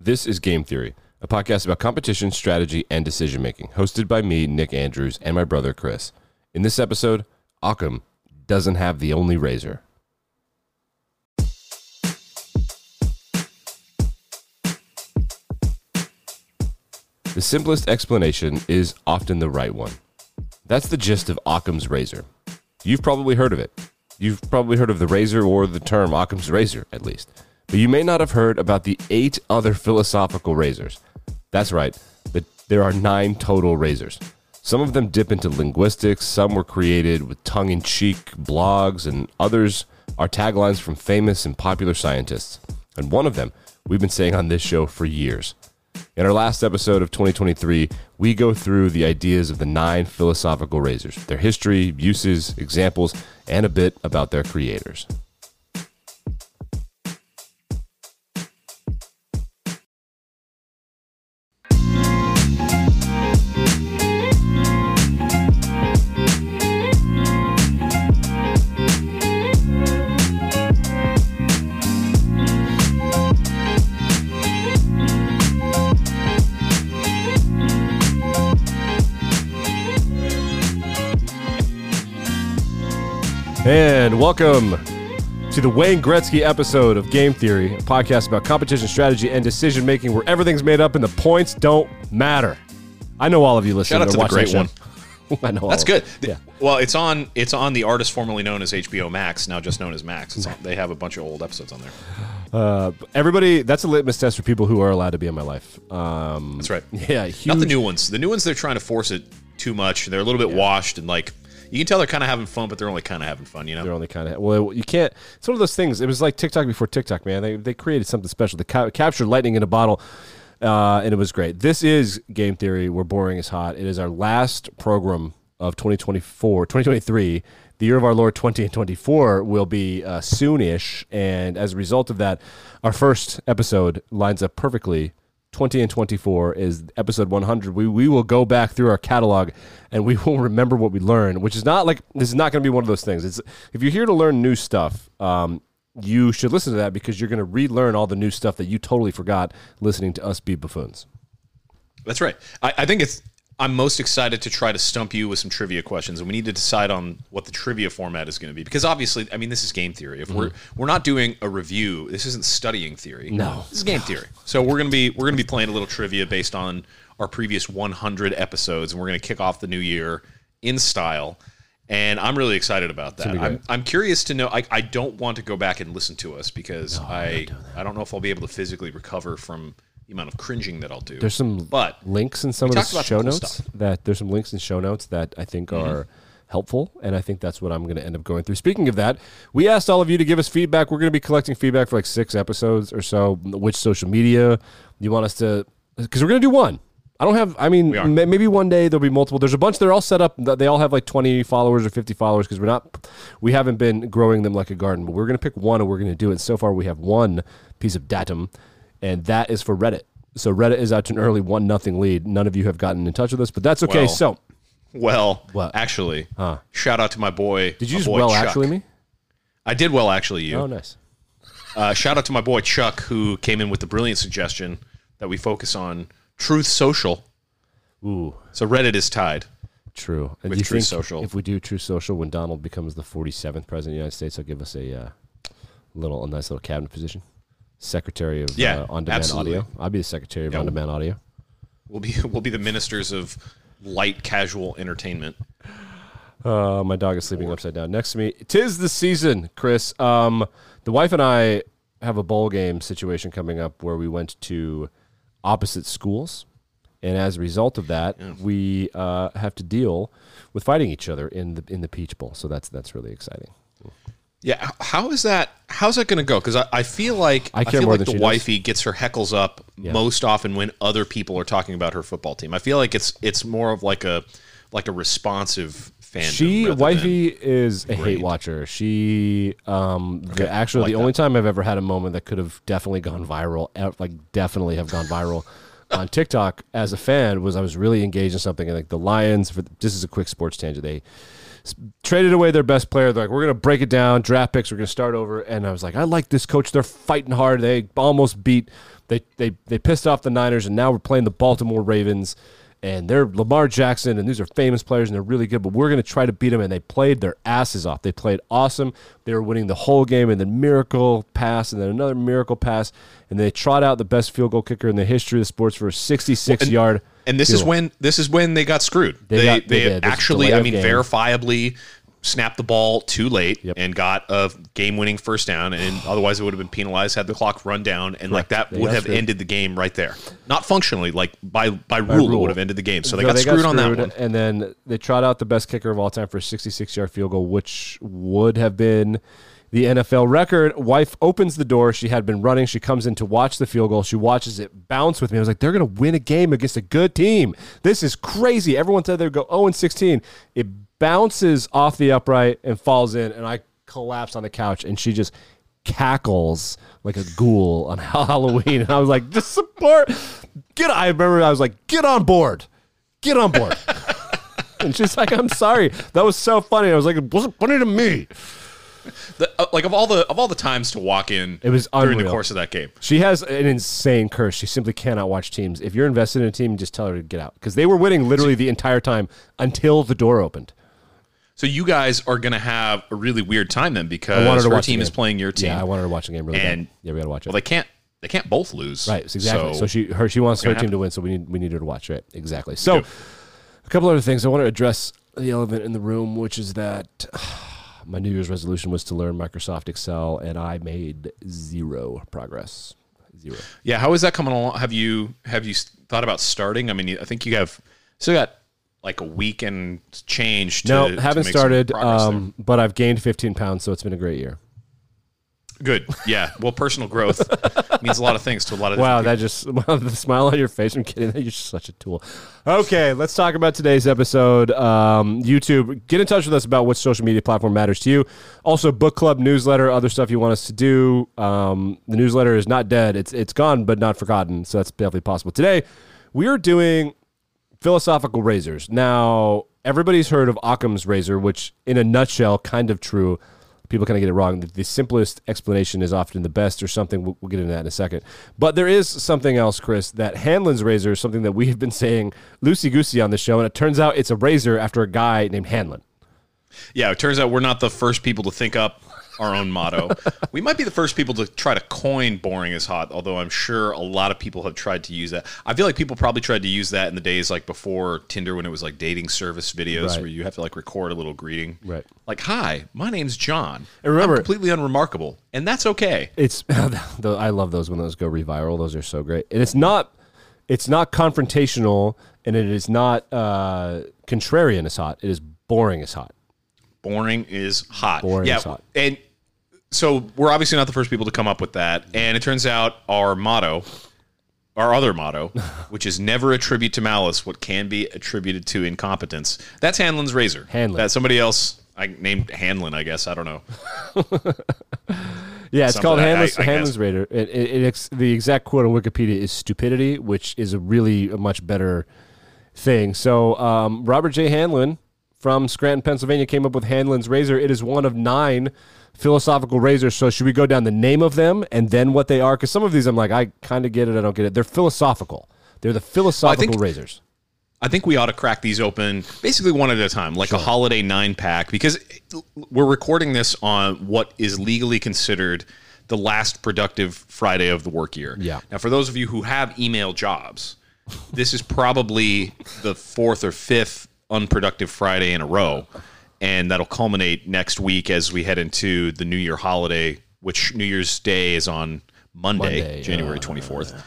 This is Game Theory, a podcast about competition, strategy, and decision making, hosted by me, Nick Andrews, and my brother, Chris. In this episode, Occam doesn't have the only razor. The simplest explanation is often the right one. That's the gist of Occam's razor. You've probably heard of it. You've probably heard of the razor or the term Occam's razor, at least. But you may not have heard about the eight other philosophical razors. That's right, the, there are nine total razors. Some of them dip into linguistics, some were created with tongue in cheek blogs, and others are taglines from famous and popular scientists. And one of them we've been saying on this show for years. In our last episode of 2023, we go through the ideas of the nine philosophical razors, their history, uses, examples, and a bit about their creators. And welcome to the Wayne Gretzky episode of Game Theory, a podcast about competition strategy and decision making where everything's made up and the points don't matter. I know all of you listening. Shout out to the great one. I know That's of good. Yeah. Well, it's on it's on the artist formerly known as HBO Max, now just known as Max. It's on, they have a bunch of old episodes on there. Uh, everybody, that's a litmus test for people who are allowed to be in my life. Um, That's right. yeah, huge. Not the new ones. The new ones they're trying to force it too much. They're a little bit washed and like you can tell they're kind of having fun, but they're only kind of having fun. You know. They're only kind of well. You can't. It's one of those things. It was like TikTok before TikTok, man. They they created something special. They ca- captured lightning in a bottle, uh, and it was great. This is Game Theory. Where boring is hot. It is our last program of 2024, 2023. The year of our Lord 20 and 24 will be uh, soonish, and as a result of that, our first episode lines up perfectly 20 and 24 is episode 100 we, we will go back through our catalog and we will remember what we learned which is not like this is not going to be one of those things it's if you're here to learn new stuff um, you should listen to that because you're going to relearn all the new stuff that you totally forgot listening to us be buffoons That's right. I, I think it's. I'm most excited to try to stump you with some trivia questions, and we need to decide on what the trivia format is going to be. Because obviously, I mean, this is game theory. If we're we're not doing a review, this isn't studying theory. No. this is game theory. So we're gonna be we're gonna be playing a little trivia based on our previous 100 episodes, and we're gonna kick off the new year in style. And I'm really excited about that. I'm. I'm curious to know. I, I don't want to go back and listen to us because I I don't know if I'll be able to physically recover from the amount of cringing that I'll do. there's some But links in some of the show cool notes stuff. Mm-hmm. that there's some links in show notes that I think are helpful and I think that's what I'm going to end up going through. Speaking of that, we asked all of you to give us feedback. We're going to be collecting feedback for like 6 episodes or so which social media you want us to cuz we're going to do one. I don't have I mean maybe one day there'll be multiple. There's a bunch they're all set up they all have like 20 followers or 50 followers cuz we're not we haven't been growing them like a garden, but we're going to pick one and we're going to do it. So far we have one piece of datum and that is for Reddit. So Reddit is out to an early one nothing lead. None of you have gotten in touch with us, but that's okay. Well, so Well, What? actually, shout out to my boy. did you just well Chuck. actually me? I did well actually. You. Oh, nice. Uh, shout out to my boy Chuck who came in with the brilliant suggestion that we focus on Truth Social. Ooh, So Reddit is tied. true. And With Truth think Social. if we do Truth Social when Donald becomes the 47th president of the United States, he'll give us a uh, little, a nice little cabinet position, secretary of Yeah, uh, on-demand absolutely. audio. I'll be the secretary of Yeah. on-demand audio. We'll be we'll be the ministers of light casual entertainment. Uh, my dog is sleeping upside down next to me. Tis the season, Chris. Um, the wife and I have a bowl game situation coming up where we went to opposite schools, and as a result of that, we uh, have to deal with fighting each other in the in the Peach Bowl. So that's that's really exciting. Yeah, how is that? How's that going to go? Because I, I feel like I care feel like the she does. wifey gets her heckles up most often when other people are talking about her football team. I feel like it's it's more of like a like a responsive fandom. She wifey is a hate watcher. She um the actually like the only time I've ever had a moment that could have definitely gone viral, like definitely have gone viral on TikTok as a fan was I was really engaged in something and like the Lions for this is a quick sports tangent. They traded away their best player. They're like, we're going to break it down, draft picks, we're going to start over. And I was like, I like this coach. They're fighting hard. They almost beat, they, they, they pissed off the Niners, and now we're playing the Baltimore Ravens. And they're Lamar Jackson, and these are famous players, and they're really good. But we're going to try to beat them. And they played their asses off. They played awesome. They were winning the whole game, and then miracle pass, and then another miracle pass, and they trot out the best field goal kicker in the history of the sports for a 66 yard. And this is goal. when this is when they got screwed. They They got- they, they actually, I mean, game. verifiably snapped the ball too late Yep. and got a game-winning first down, and otherwise it would have been penalized had the clock run down, and like that They would got have screwed. ended the game right there. Not functionally, like by by rule, it would have ended the game. So they So got screwed on that one. And then they trot out the best kicker of all time for a 66 yard field goal, which would have been the NFL record. Wife opens the door. She had been running. She comes in to watch the field goal. She watches it bounce with me. I was like, they're going to win a game against a good team. This is crazy. Everyone said they'd go 0 and 16. It bounces off the upright and falls in, and I collapse on the couch, and she just cackles like a ghoul on Halloween. And I was like, just support. Get. I remember I was like, get on board. Get on board. and she's like, I'm sorry. That was so funny. I was like, it wasn't funny to me. The- uh, like of all the of all the times to walk in, It was during the course of that game. She has an insane curse. She simply cannot watch teams. If you're invested in a team, just tell her to get out because they were winning literally the entire time until the door opened. So you guys are going to have a really weird time then I wanted because to her watch the team is game. playing your team. Yeah, I wanted to watch the game really And- bad. Yeah, we got to watch it. well, they can't they can't both lose. Right, exactly. So, she her she wants her gonna team to win, so we need we need her to watch. it. exactly. So, a couple other things I want to address the elephant in the room, which is that my New Year's resolution was to learn Microsoft Excel, and I made zero progress. Zero. Yeah, how is that coming along? Have you have you s- thought about starting? I mean, I think you have still got like a week and change. To, No, haven't started, um, but I've gained 15 pounds, so it's been a great year. Good. Yeah. Well, personal growth means a lot of things to a lot of people. Wow, that just wow, the smile on your face. I'm kidding. You're just such a tool. Okay, let's talk about today's episode. Um, YouTube, get in touch with us about what social media platform matters to you. Also, book club newsletter, other stuff you want us to do. Um, the newsletter is not dead; it's it's gone, but not forgotten. So that's definitely possible. Today, we are doing philosophical razors. Now, everybody's heard of Occam's razor, which, in a nutshell, kind of true. People kind of get it wrong. The, simplest explanation is often the best, or something. We'll, we'll get into that in a second. But there is something else, Chris. That Hanlon's razor is something that we have been saying loosey goosey on the show, and it turns out it's a razor after a guy named Hanlon. Yeah, it turns out we're not the first people to think up our own motto. we might be the first people to try to coin boring is hot, although I'm sure a lot of people have tried to use that. I feel like people probably tried to use that in the days like before Tinder when it was like dating service videos Right. where you have to like record a little greeting. Right. Like, hi, my name's John. And remember- I'm completely unremarkable. And that's okay. It's I love those when those go reviral. Those are so great, and it's not it's not confrontational, and it is not uh, contrarian as hot. It is boring as hot. Boring is hot. Boring yeah, is hot. And so we're obviously not the first people to come up with that. And it turns out our motto, our other motto, which is never attribute to malice what can be attributed to incompetence. That's Hanlon's razor. Hanlon. That somebody else I named Hanlon, I guess. I don't know. Yeah, it's Something called I- Hanlon's, I- I. Hanlon's razor. It, it, it the exact quote on Wikipedia is stupidity, which is a really a much better thing. So um, Robert J. Hanlon from Scranton, Pennsylvania, came up with Hanlon's razor. It is one of nine philosophical razors. So should we go down the name of them and then what they are? Because some of these I'm like, I kind of get it, I don't get it. They're philosophical. They're the philosophical razors. I think we ought to crack these open basically one at a time, like a holiday nine pack, because we're recording this on what is legally considered the last productive Friday of the work year. Yeah. Now, for those of you who have email jobs, this is probably the fourth or fifth unproductive Friday in a row. And that'll culminate next week as we head into the New Year holiday, which New Year's Day is on Monday, Monday, uh, January 24th.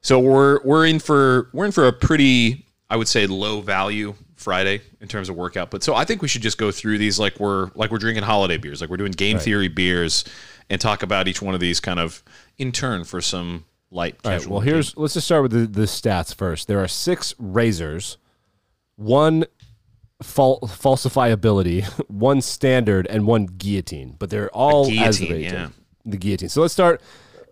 So we're we're in for we're in for a pretty I would say low value Friday in terms of workout. But so I think we should just go through these like we're like we're drinking holiday beers, like we're doing game theory beers, and talk about each one of these kind of in turn for some light All right, casual. well, here's let's just start with the, the stats first. There are six razors, one fal- falsifiability, one standard, and one guillotine. But they're all as the guillotine, yeah. The guillotine. So let's start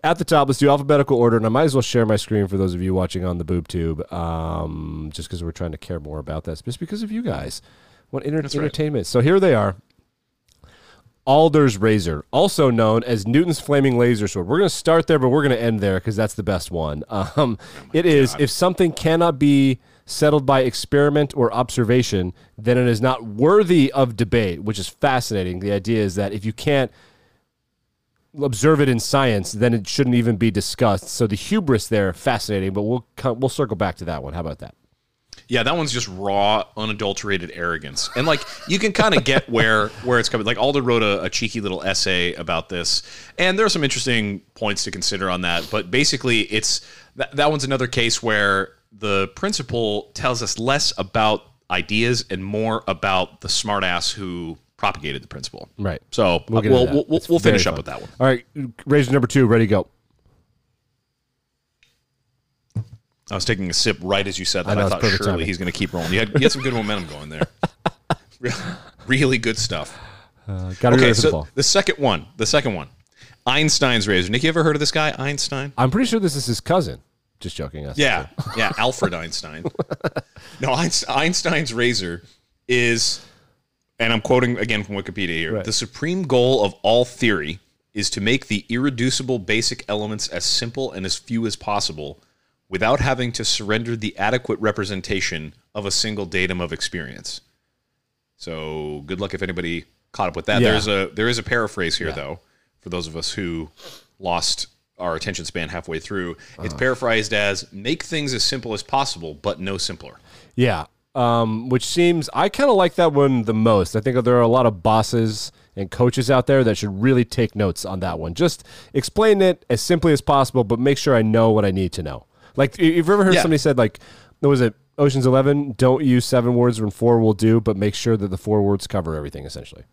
at the top. Let's do alphabetical order, and I might as well share my screen for those of you watching on the boob tube, um, just because we're trying to care more about this, just because of you guys. What right. entertainment? So here they are. Alder's razor, also known as Newton's flaming laser sword. We're going to start there, but we're going to end there because that's the best one. Um, it is if something cannot be settled by experiment or observation, then it is not worthy of debate, which is fascinating. The idea is that if you can't observe it in science, then it shouldn't even be discussed. So the hubris there, fascinating. But we'll we'll circle back to that one. How about that? Yeah, that one's just raw, unadulterated arrogance, and like you can kind of get where where it's coming. Like Alder wrote a, a cheeky little essay about this, and there are some interesting points to consider on that. But basically, it's that, that one's another case where the principle tells us less about ideas and more about the smartass who propagated the principle. Right. So We'll we'll we'll, we'll, we'll finish up with that one. All right, razor number two, ready, go. I was taking a sip right as you said that. know, I, thought surely timing. he's going to keep rolling. You had, you had some good momentum going there. Re- really good stuff. Uh, okay, so the second one, the second one, Einstein's razor. Nick, you ever heard of this guy, Einstein? I'm pretty sure this is his cousin. Just joking. Yeah, yeah, Alfred Einstein. No, Einstein's razor is, and I'm quoting again from Wikipedia here: Right. the supreme goal of all theory is to make the irreducible basic elements as simple and as few as possible, without having to surrender the adequate representation of a single datum of experience. So, good luck if anybody caught up with that. Yeah. There's a there is a paraphrase here though, for those of us who lost our attention span halfway through. It's Uh-huh. paraphrased as make things as simple as possible, but no simpler. Yeah. Um, which seems I kind of like that one the most. I think there are a lot of bosses and coaches out there that should really take notes on that one. Just explain it as simply as possible, but make sure I know what I need to know. Like, you've ever heard Yeah. somebody said like, "What was it Ocean's Eleven? Don't use seven words when four will do, but make sure that the four words cover everything." Essentially.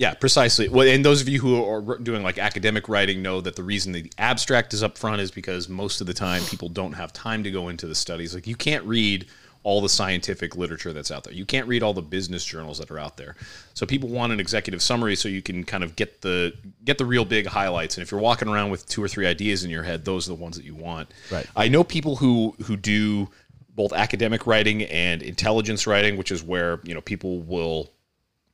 Yeah, precisely. Well, and those of you who are doing like academic writing know that the reason the abstract is up front is because most of the time people don't have time to go into the studies. Like you can't read all the scientific literature that's out there. You can't read all the business journals that are out there. So people want an executive summary so you can kind of get the get the real big highlights. And if you're walking around with two or three ideas in your head, those are the ones that you want. Right. I know people who who do both academic writing and intelligence writing, which is where, you know, people will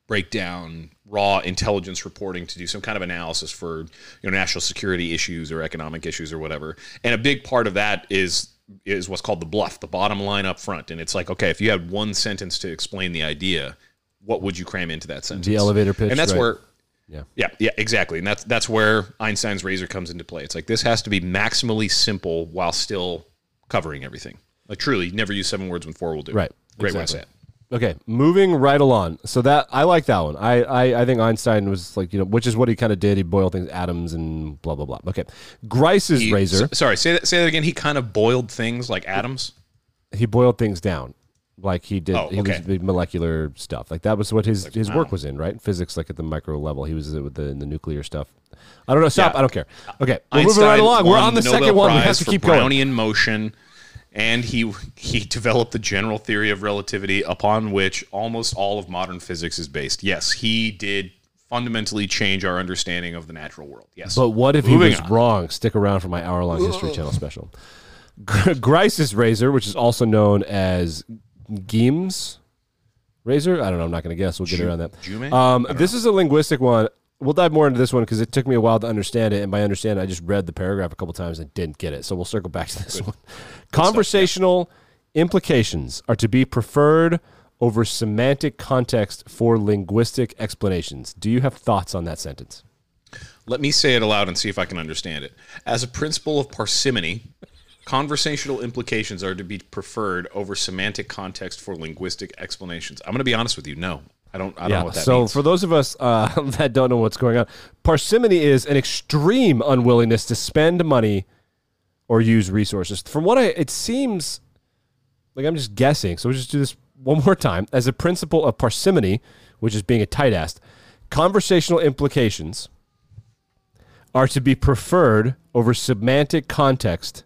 break down raw intelligence reporting to do some kind of analysis for you know national security issues or economic issues or whatever. And a big part of that is is what's called the BLUF, the bottom line up front. And it's like, okay, if you had one sentence to explain the idea, what would you cram into that sentence? The elevator pitch, And that's right. where Yeah. yeah, yeah, exactly. And that's that's where Einstein's razor comes into play. It's like this has to be maximally simple while still covering everything. Like truly, never use seven words when four will do. Right. Great way to Exactly. say it. Okay, moving right along. So that I like that one. I, I I think Einstein was like you know, which is what he kind of did. He boiled things, atoms, and blah blah blah. Okay, Grice's He- razor. s- sorry, say that. Say that again. He kind of boiled things like atoms. He boiled things down, like he did. Oh, he was okay. the molecular stuff. Like that was what his his work was in, right? Physics, like at the micro level. He was uh, with the, the nuclear stuff. I don't know. Stop. Yeah. I don't care. Okay, we're moving right along. We're on the, Nobel second one. We have to keep going. Brownian motion, and he he developed the general theory of relativity upon which almost all of modern physics is based. Yes, he did fundamentally change our understanding of the natural world. Yes, But what if he was on. wrong? Stick around for my hour long History Channel special. Gr- Grice's razor, which is also known as Geim's razor. I don't know. I'm not going to guess. We'll get around that. Jume? Um, this is a linguistic one. We'll dive more into this one because it took me a while to understand it. And by understand, I just read the paragraph a couple times and didn't get it. So we'll circle back to this one. Conversational implications are to be preferred over semantic context for linguistic explanations. Do you have thoughts on that sentence? Let me say it aloud and see if I can understand it. As a principle of parsimony, conversational implications are to be preferred over semantic context for linguistic explanations. I'm going to be honest with you. No, I don't. I don't know what that so means. for those of us uh, that don't know what's going on, parsimony is an extreme unwillingness to spend money or use resources. From what I, it seems like I'm just guessing. So we'll just do this one more time. As a principle of parsimony, which is being a tight ass, conversational implications are to be preferred over semantic context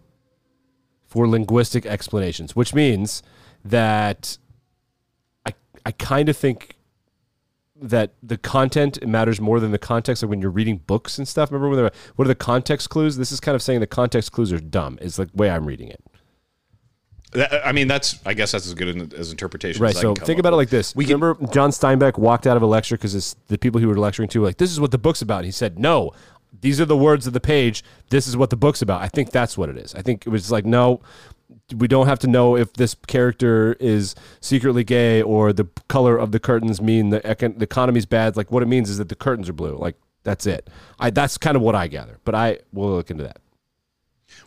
for linguistic explanations, which means that I I kind of think that the content matters more than the context. Like when you're reading books and stuff. Remember when they're what are the context clues? This is kind of saying the context clues are dumb. Is the way I'm reading it. That- I mean, that's I guess that's as good an- as interpretation. Right. As I So can think about it like this. We can- Remember, John Steinbeck walked out of a lecture because the people he was lecturing to were like, "This is what the book's about." And he said, "No, these are the words of the page. This is what the book's about." I think that's what it is. I think it was like, no, we don't have to know if this character is secretly gay or the color of the curtains mean the, econ- the economy's bad. Like what it means is that the curtains are blue. Like that's it. I that's kind of what I gather. But I will look into that.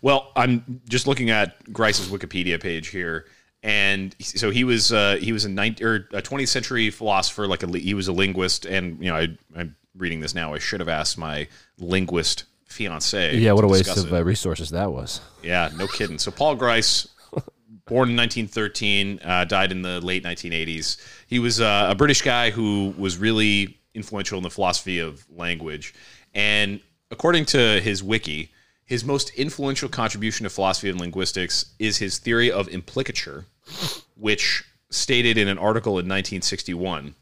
Well, I'm just looking at Grice's Wikipedia page here, and so he was uh, he was a 19, or a 20th century philosopher. Like a, he was a linguist, and you know I, I'm reading this now. I should have asked my linguist fiance. Yeah, what a waste of uh, resources that was. Yeah, no kidding. So Paul Grice, born in 1913, uh, died in the late 1980s. He was uh, a British guy who was really influential in the philosophy of language. And according to his wiki, his most influential contribution to philosophy and linguistics is his theory of implicature, which stated in an article in 1961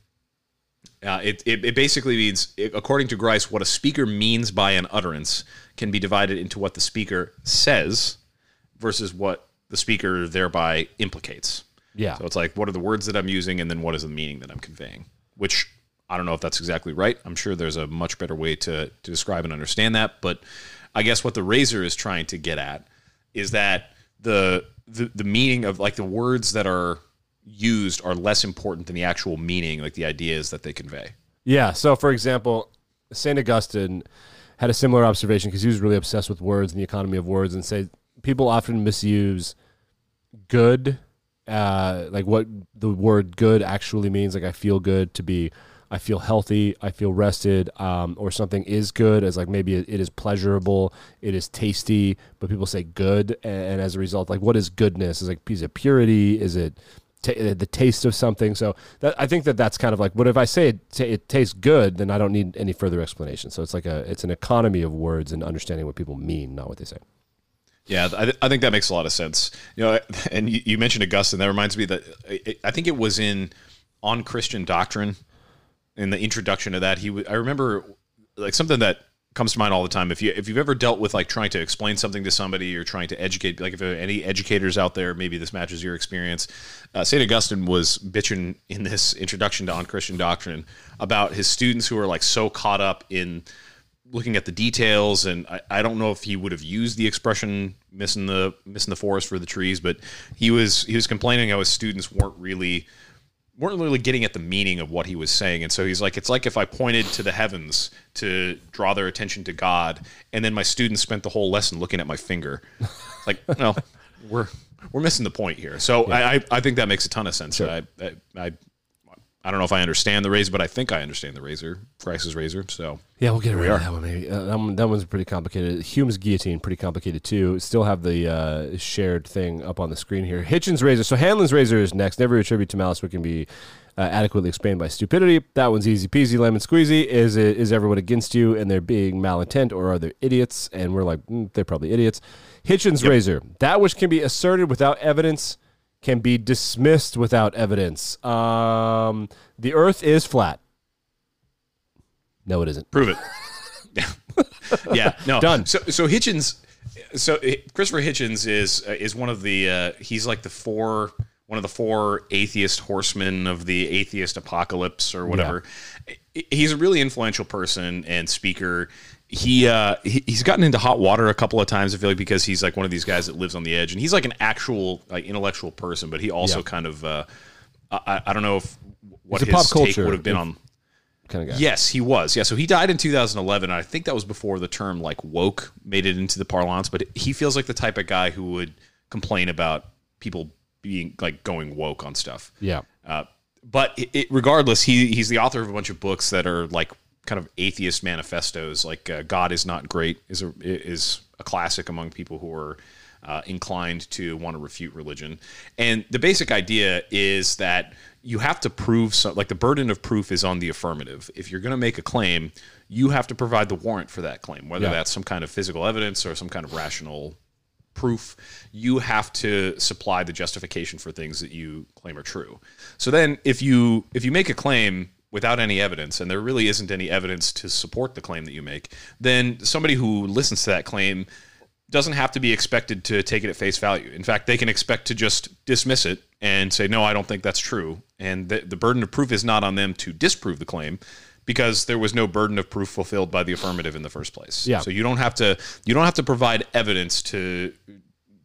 uh, it, it, it basically means, according to Grice, what a speaker means by an utterance can be divided into what the speaker says versus what the speaker thereby implicates. Yeah. So it's like, what are the words that I'm using, and then what is the meaning that I'm conveying? Which I don't know if that's exactly right. I'm sure there's a much better way to, to describe and understand that. But I guess what the razor is trying to get at is that the the, the meaning of like the words that are used are less important than the actual meaning, like the ideas that they convey. Yeah. So, for example, Saint Augustine had a similar observation because he was really obsessed with words and the economy of words, and say people often misuse good, uh, like what the word "good" actually means. Like I feel good to be, I feel healthy, I feel rested, um, or something is good as like maybe it, is pleasurable, it is tasty, but people say good, and, and as a result, like what is goodness? Is like is it purity? Is it ta uh, the taste of something. So that, I think that that's kind of like, what if I say it, ta it tastes good, then I don't need any further explanation. So it's like a, it's an economy of words and understanding what people mean, not what they say. Yeah, I, th- I think that makes a lot of sense. You know, and you, you mentioned Augustine. That reminds me that I, think it was in on Christian doctrine in the introduction to that. He, w- I remember like something that comes to mind all the time. If you if you've ever dealt with like trying to explain something to somebody or trying to educate, like if there are any educators out there, maybe this matches your experience. Uh, Saint Augustine was bitching in this introduction to on Christian doctrine about his students who are like so caught up in looking at the details and I, I don't know if he would have used the expression missing the missing the forest for the trees but he was he was complaining how his students weren't really weren't really getting at the meaning of what he was saying. And so he's like it's like if i pointed to the heavens to draw their attention to god and then my students spent the whole lesson looking at my finger. It's like no we're we're missing the point here. So I, I i think that makes a ton of sense. I, I i I don't know if I understand the razor, but I think I understand the razor, Grice's razor. So Yeah, we'll get around that one maybe. Uh, that, one, that one's pretty complicated. Hume's guillotine, pretty complicated too. Still have the uh, shared thing up on the screen here. Hitchens razor. So Hanlon's razor is next. Never attribute to malice what can be uh, adequately explained by stupidity. That one's easy peasy, lemon squeezy. Is it is everyone against you and they're being malintent, or are they idiots? And we're like, mm, they're probably idiots. Hitchens razor. That which can be asserted without evidence can be dismissed without evidence. Um, the Earth is flat. No, it isn't. Prove it. yeah, no. Done. So so Hitchens so uh, Christopher Hitchens is uh, is one of the uh, he's like the four one of the four atheist horsemen of the atheist apocalypse or whatever. He's a really influential person and speaker. He uh he, he's gotten into hot water a couple of times I feel like because he's like one of these guys that lives on the edge and he's like an actual like intellectual person but he also Yeah. kind of uh I, I don't know if what He's his pop take would have been on Kind of guy. Yes, he was. Yeah, so he died in 2011. And I think that was before the term like woke made it into the parlance. But he feels like the type of guy who would complain about people being like going woke on stuff. Yeah. Uh, but it, it, regardless, he he's the author of a bunch of books that are like kind of atheist manifestos. Like uh, God is not great is a is a classic among people who are uh, inclined to want to refute religion. And the basic idea is that you have to prove so, like the burden of proof is on the affirmative. If you're going to make a claim, you have to provide the warrant for that claim, whether Yeah. that's some kind of physical evidence or some kind of rational proof, you have to supply the justification for things that you claim are true. So then if you if you make a claim without any evidence and there really isn't any evidence to support the claim that you make, then somebody who listens to that claim doesn't have to be expected to take it at face value. In fact, they can expect to just dismiss it and say, no, I don't think that's true. And the, the burden of proof is not on them to disprove the claim because there was no burden of proof fulfilled by the affirmative in the first place. Yeah. So you don't have to you don't have to provide evidence to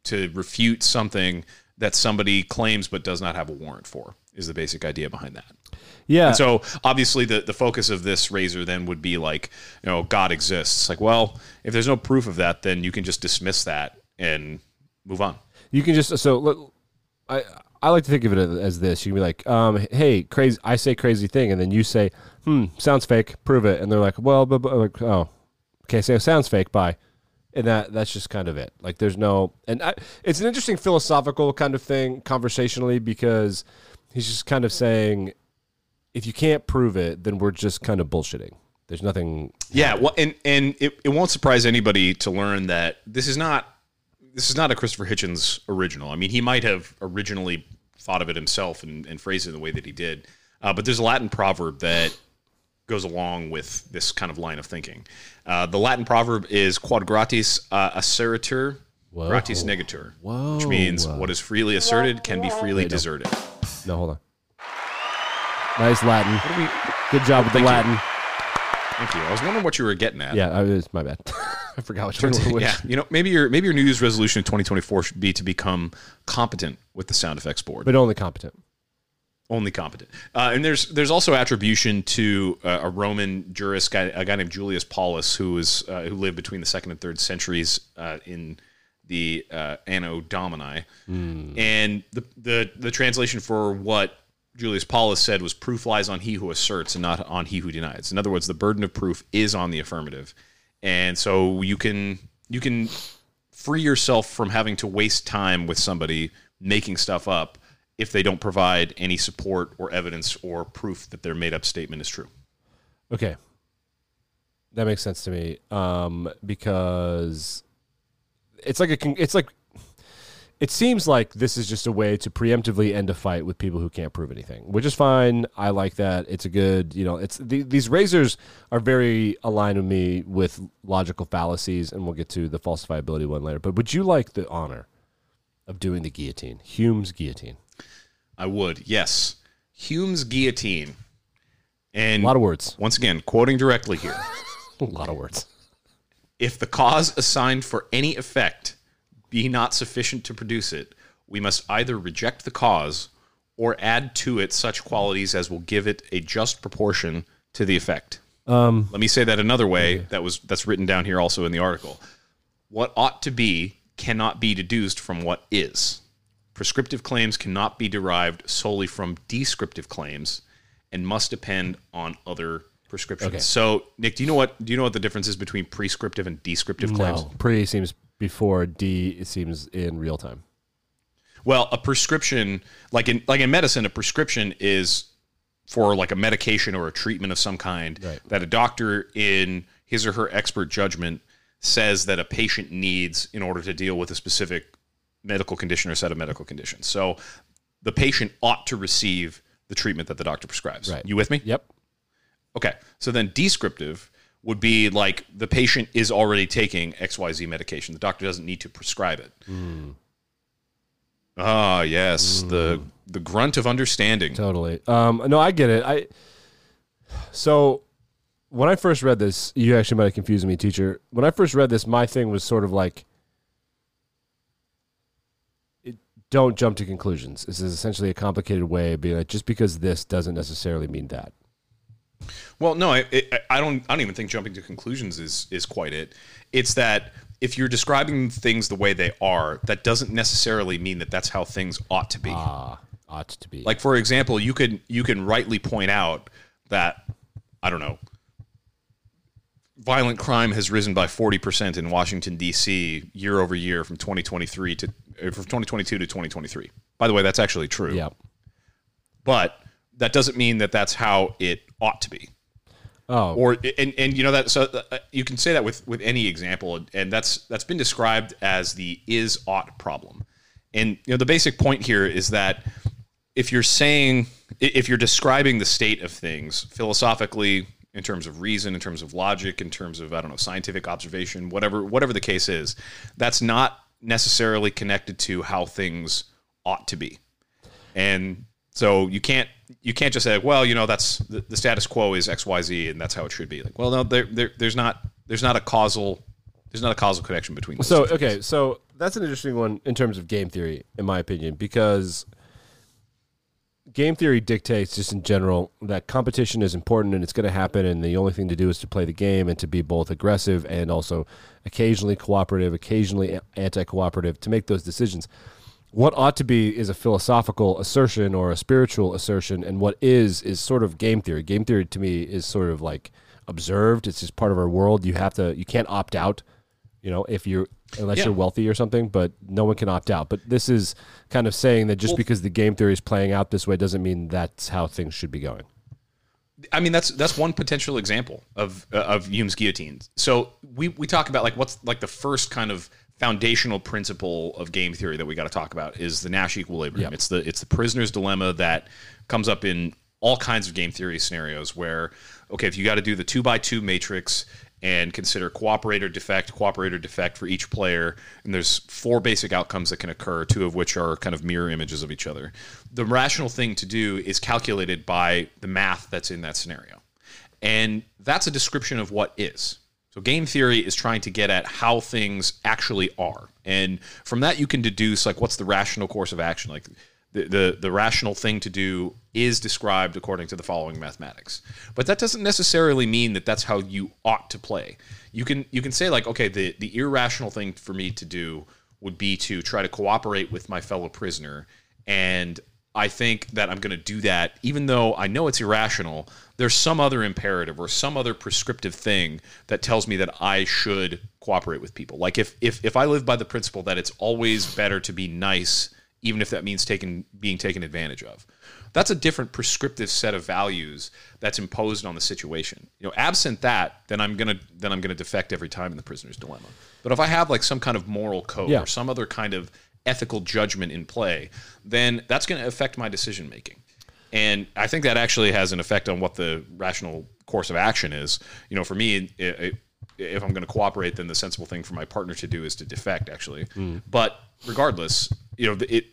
to refute something that somebody claims but does not have a warrant for. Is the basic idea behind that. Yeah. So obviously the, the focus of this razor then would be like, you know, God exists. Like, well, if there's no proof of that, then you can just dismiss that and move on. You can just so look. I I like to think of it as this. You can be like, um, hey, crazy. I say crazy thing, and then you say, hmm, sounds fake. Prove it. And they're like, well, but, but like, oh, okay, so it sounds fake. Bye. And that that's just kind of it. Like, there's no, and I, it's an interesting philosophical kind of thing conversationally because he's just kind of saying, if you can't prove it, then we're just kind of bullshitting. There's nothing. Yeah, well, and and it, it won't surprise anybody to learn that this is not this is not a Christopher Hitchens original. I mean, he might have originally thought of it himself and, and phrased it the way that he did, uh, but there's a Latin proverb that goes along with this kind of line of thinking. Uh, the Latin proverb is "Quod gratis uh, asseritur, gratis negatur," which means what is freely asserted can be freely deserted. No, hold on. Nice Latin. What we? Good job with the Thank you. Latin. Thank you. I was wondering what you were getting at. Yeah, I, it's my bad. I forgot one it was. Yeah, you know, maybe your maybe your New Year's resolution in 2024 should be to become competent with the sound effects board, But only competent. only competent. Uh, and there's there's also attribution to uh, a Roman jurist, guy, a guy named Julius Paulus, who was uh, who lived between the second and third centuries uh, in the uh, Anno Domini, and the, the the translation for what Julius Paulus said was proof lies on he who asserts and not on he who denies. In other words, the burden of proof is on the affirmative. And so you can you can free yourself from having to waste time with somebody making stuff up if they don't provide any support or evidence or proof that their made up statement is true. Okay. That makes sense to me. Um, because it's like a it's like it seems like this is just a way to preemptively end a fight with people who can't prove anything, which is fine. I like that. It's a good, you know, it's the, these razors are very aligned with me with logical fallacies, and we'll get to the falsifiability one later. But would you like the honor of doing the guillotine, Hume's guillotine? I would, yes. Hume's guillotine. And A lot of words. once again, quoting directly here. A lot of words. if the cause assigned for any effect be not sufficient to produce it, we must either reject the cause or add to it such qualities as will give it a just proportion to the effect. Um, Let me say that another way. That was that's written down here also in the article. What ought to be cannot be deduced from what is. Prescriptive claims cannot be derived solely from descriptive claims and must depend on other prescriptions. Okay. So, Nick, do you know what do you know what the difference is between prescriptive and descriptive claims? no, pre seems before D it seems in real time. Well, a prescription, like in like in medicine, a prescription is for like a medication or a treatment of some kind Right. that a doctor, in his or her expert judgment, says that a patient needs in order to deal with a specific medical condition or set of medical conditions. So, the patient ought to receive the treatment that the doctor prescribes. Right. You with me? Yep. Okay. So then descriptive would be like the patient is already taking XYZ medication. The doctor doesn't need to prescribe it. Ah, yes. The the grunt of understanding. Totally. Um, no, I get it. I so when I first read this, you actually might have confused me, teacher. When I first read this, my thing was sort of like, it, don't jump to conclusions. This is essentially a complicated way of being like, just because this doesn't necessarily mean that. Well, no, I, I, I don't. I don't even think jumping to conclusions is is quite it. It's that if you're describing things the way they are, that doesn't necessarily mean that that's how things ought to be. Ah, ought to be. Like for example, you could you can rightly point out that I don't know, violent crime has risen by forty percent in Washington D.C. year over year from 2023 to from 2022 to 2023. By the way, that's actually true. yeah. But that doesn't mean that that's how it ought to be. Oh, Or and and you know that so uh, you can say that with with any example, and that's that's been described as the is ought problem. And you know the basic point here is that if you're saying if you're describing the state of things philosophically in terms of reason, in terms of logic, in terms of I don't know scientific observation, whatever whatever the case is, that's not necessarily connected to how things ought to be, and so you can't you can't just say well you know that's the, the status quo is X Y Z and that's how it should be. Like well no there, there there's not there's not a causal there's not a causal connection between. Those So okay, so that's an interesting one in terms of game theory, in my opinion, because game theory dictates just in general that competition is important and it's going to happen, and the only thing to do is to play the game and to be both aggressive and also occasionally cooperative, occasionally anti-cooperative to make those decisions. What ought to be is a philosophical assertion or a spiritual assertion, and what is is sort of game theory. Game theory to me is sort of like observed. It's just part of our world. You have to. You can't opt out you know, if you're unless Yeah. you're wealthy or something, but no one can opt out. But this is kind of saying that just Well- because the game theory is playing out this way doesn't mean that's how things should be going. I mean, that's that's one potential example of uh, of Hume's guillotine. So we we talk about like what's like the first kind of foundational principle of game theory that we got to talk about is the Nash equilibrium. Yep. It's the it's the prisoner's dilemma that comes up in all kinds of game theory scenarios where okay, if you got to do the two by two matrix and consider cooperator defect, cooperator defect for each player, and there's four basic outcomes that can occur, two of which are kind of mirror images of each other. The rational thing to do is calculated by the math that's in that scenario. And that's a description of what is. So game theory is trying to get at how things actually are. And from that you can deduce like what's the rational course of action. Like the, the, the rational thing to do is described according to the following mathematics. But that doesn't necessarily mean that that's how you ought to play. You can you can say like okay the the irrational thing for me to do would be to try to cooperate with my fellow prisoner and I think that I'm going to do that, even though I know it's irrational. There's some other imperative or some other prescriptive thing that tells me that I should cooperate with people. Like if if if I live by the principle that it's always better to be nice, even if that means taken being taken advantage of, that's a different prescriptive set of values that's imposed on the situation. You know, absent that, then I'm gonna then I'm gonna defect every time in the prisoner's dilemma. But if I have like some kind of moral code Yeah. or some other kind of ethical judgment in play, then that's going to affect my decision making. And I think that actually has an effect on what the rational course of action is. You know, for me, i i if I'm going to cooperate, then the sensible thing for my partner to do is to defect, actually. Hmm. But regardless, you know, it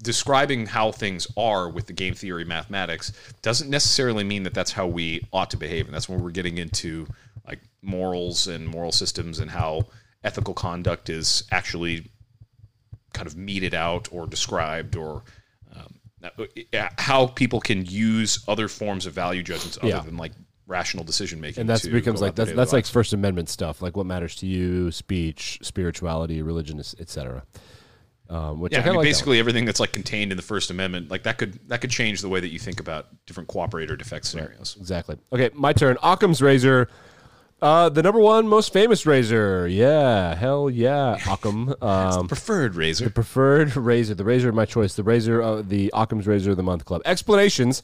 describing how things are with the game theory mathematics doesn't necessarily mean that that's how we ought to behave, and that's when we're getting into like morals and moral systems and how ethical conduct is actually kind of meted out or described or um, uh, how people can use other forms of value judgments other Yeah. than like rational decision making. And that becomes like that's that's like. First Amendment stuff, like what matters to you, speech, spirituality, religion, etc. Um, which yeah. I I mean, like. basically everything that's like contained in the First Amendment, like that could that could change the way that you think about different cooperator defect scenarios. Exactly. Okay, my turn. Occam's razor, uh, the number one most famous razor. Yeah, hell yeah, Occam. Um, Preferred razor. The preferred razor, the razor of my choice, the razor of the Occam's Razor of the Month Club. Explanations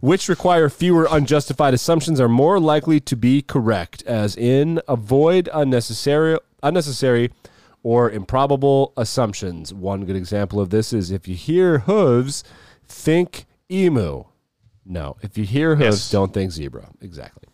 which require fewer unjustified assumptions are more likely to be correct, as in avoid unnecessary unnecessary or improbable assumptions. One good example of this is if you hear hooves, think emu. No, if you hear hooves, Yes. don't think zebra. Exactly.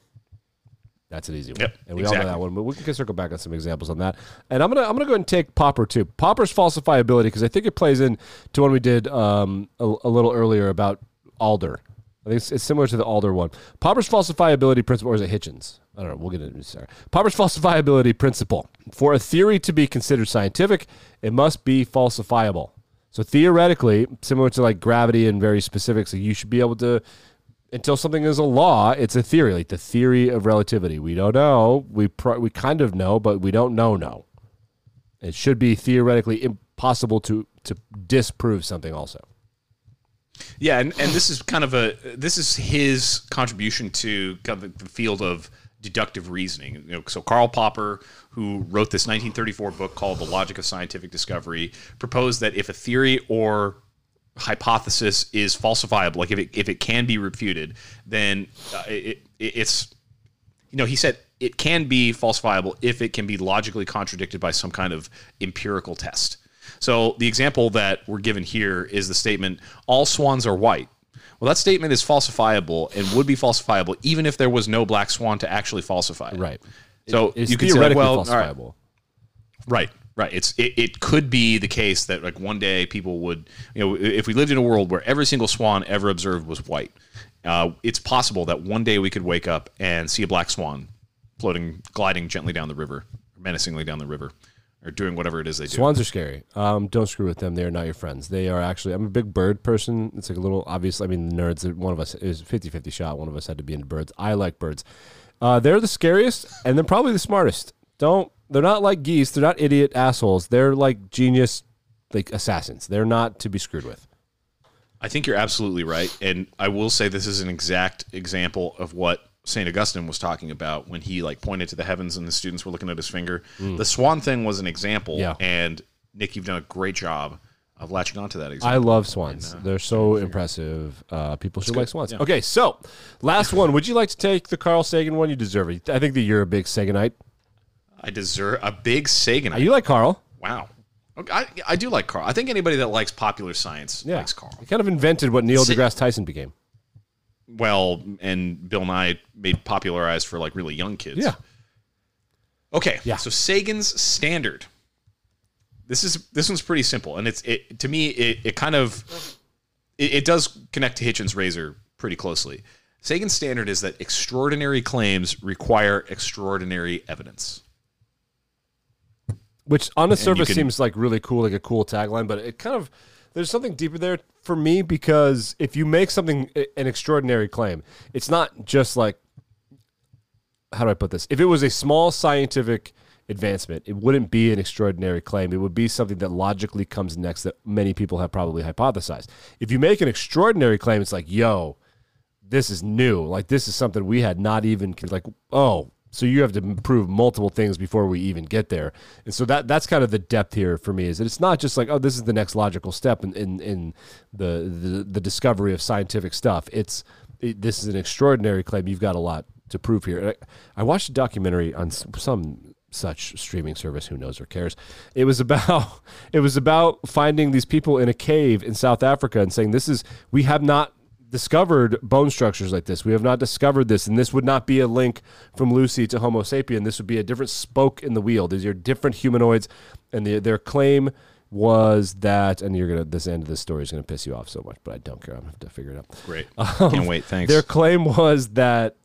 That's an easy one, Yep, and we all know that one. But we can circle back on some examples on that. And I'm gonna I'm gonna go ahead and take Popper too. Popper's falsifiability because I think it plays in to one we did um, a, a little earlier about Alder. I think it's, it's similar to the Alder one. Popper's falsifiability principle, or is it Hitchens? I don't know. We'll get into it. Sorry. Popper's falsifiability principle. For a theory to be considered scientific, it must be falsifiable. So theoretically, similar to like gravity and very specific, so you should be able to until something is a law, it's a theory, like the theory of relativity. We don't know. We pro- we kind of know, but we don't know. No, it should be theoretically impossible to to disprove something. Also, Yeah, and, and this is kind of a this is his contribution to kind of the field of deductive reasoning. You know, so Karl Popper, who wrote this 1934 book called The Logic of Scientific Discovery, proposed that if a theory or hypothesis is falsifiable, like if it if it can be refuted, then uh, it, it it's you know he said it can be falsifiable if it can be logically contradicted by some kind of empirical test. So the example that we're given here is the statement all swans are white. Well, that statement is falsifiable and would be falsifiable even if there was no black swan to actually falsify it. Right. So It's you could say, well, all right, falsifiable. Right, right. It's it, it could be the case that like one day people would you know if we lived in a world where every single swan ever observed was white, uh, it's possible that one day we could wake up and see a black swan floating, gliding gently down the river, menacingly down the river, or doing whatever it is they do. Swans are scary. Um, don't screw with them. They are not your friends. They are actually. I'm a big bird person. It's like a little obvious. I mean, the nerds. One of us is 50-50 shot. One of us had to be into birds. I like birds. Uh, they're the scariest, and they're probably the smartest. Don't. They're not like geese. They're not idiot assholes. They're like genius, like assassins. They're not to be screwed with. I think you're absolutely right, and I will say this is an exact example of what Saint Augustine was talking about when he like pointed to the heavens and the students were looking at his finger. The swan thing was an example, Yeah. and Nick, you've done a great job of latching onto that example. I love swans. They're so impressive. Uh, people should like swans. Okay, so last one. Would you like to take the Carl Sagan one? You deserve it. I think that you're a big Saganite. I deserve a big Sagan. Oh, you like Carl? wow. Okay, I, I do like Carl. I think anybody that likes popular science Yeah. likes Carl. He kind of invented what Neil deGrasse Tyson became. Well, and Bill Nye made popularized for like really young kids. Yeah. Okay. Yeah. So Sagan's standard. This is this one's pretty simple, and it's it to me it, it kind of it, it does connect to Hitchens' razor pretty closely. Sagan's standard is that extraordinary claims require extraordinary evidence. Which on the surface can- seems like really cool, like a cool tagline, but it kind of there's something deeper there for me because if you make something an extraordinary claim, it's not just like how do I put this? If it was a small scientific advancement, it wouldn't be an extraordinary claim. It would be something that logically comes next that many people have probably hypothesized. If you make an extraordinary claim, it's like, yo, this is new. Like this is something we had not even like. Oh, so you have to prove multiple things before we even get there. And so that that's kind of the depth here for me is that it's not just like oh this is the next logical step in in, in the, the the discovery of scientific stuff. It's it, this is an extraordinary claim. You've got a lot to prove here. I, I watched a documentary on some such streaming service who knows or cares it was about it was about finding these people in a cave in south africa and saying this is we have not discovered bone structures like this we have not discovered this and this would not be a link from lucy to homo sapien this would be a different spoke in the wheel these are different humanoids and the, their claim was that and you're gonna this end of this story is gonna piss you off so much but i don't care i'm gonna have to figure it out Great. Um, Can't wait. Thanks. their claim was that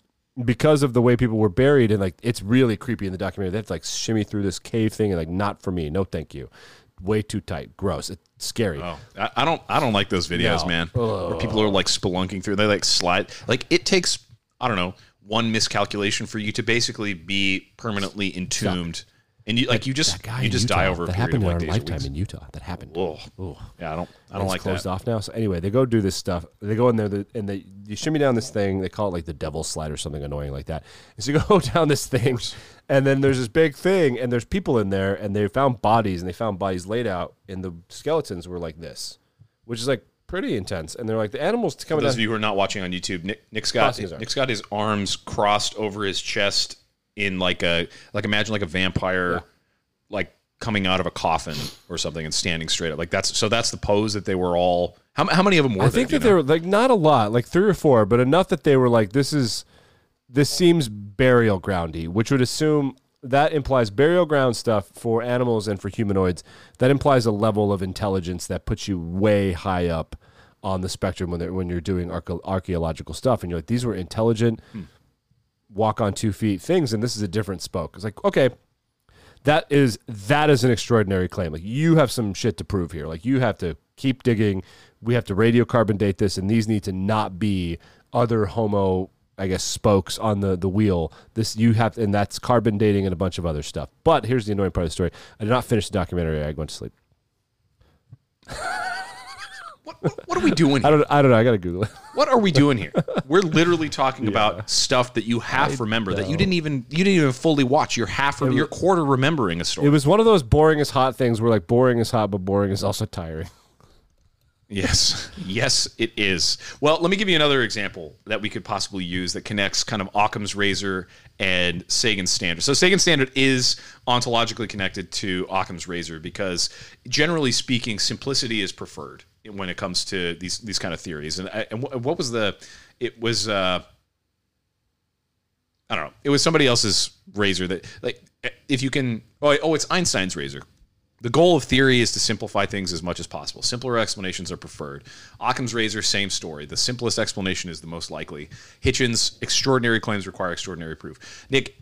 because of the way people were buried and like it's really creepy in the documentary. They have to like shimmy through this cave thing and like not for me. No, thank you. Way too tight. Gross. It's scary. Oh, I, I don't. I don't like those videos, No. man. Where people are like spelunking through. They like slide. Like it takes. I don't know. One miscalculation for you to basically be permanently entombed, and you like you just you just Utah, die over that happened in like our lifetime in Utah. That happened. Oh, yeah. I don't. I don't It's like closed that. off now. So anyway, they go do this stuff. They go in there and they you shimmy down this thing. They call it like the devil slide or something annoying like that. And so you go down this thing, and then there's this big thing, and there's people in there, and they found bodies, and they found bodies laid out, and the skeletons were like this, which is like pretty intense. And they're like the animals For coming those down. of you who are not watching on YouTube, Nick, Nick's got Crossing his arms. Nick's got his arms crossed over his chest in like a like imagine like a vampire, like coming out of a coffin or something and standing straight up. Like that's so that's the pose that they were all. How, how many of them were I there? think you that they were like not a lot, like three or four, but enough that they were like, this is this seems burial groundy, which would assume that implies burial ground stuff for animals and for humanoids. That implies a level of intelligence that puts you way high up on the spectrum when they're, when you're doing archaeological stuff, and you're like, these were intelligent, hmm. walk on two feet things, and this is a different spoke. It's like, okay, that is that is an extraordinary claim. Like you have some shit to prove here. Like you have to keep digging. We have to radiocarbon date this, and these need to not be other Homo, I guess, spokes on the the wheel. This you have, and that's carbon dating and a bunch of other stuff. But here's the annoying part of the story: I did not finish the documentary. I went to sleep. What, what, what are we doing? I Here? don't. I don't know. I gotta Google it. What are we doing here? We're literally talking about stuff that you half remember that you didn't even you didn't even fully watch. You're half you're quarter remembering a story. It was one of those boring is hot things where like boring is hot, but boring is also tiring. Yes. Yes, it is. Well, let me give you another example that we could possibly use that connects kind of Occam's razor and Sagan's standard. So Sagan's standard is ontologically connected to Occam's razor because generally speaking, simplicity is preferred. when it comes to these these kind of theories. And and what was the? It was. Uh, I don't know. It was somebody else's razor that like if you can. Oh, oh, it's Einstein's razor. The goal of theory is to simplify things as much as possible. Simpler explanations are preferred. Occam's razor, same story. The simplest explanation is the most likely. Hitchens' extraordinary claims require extraordinary proof. Nick,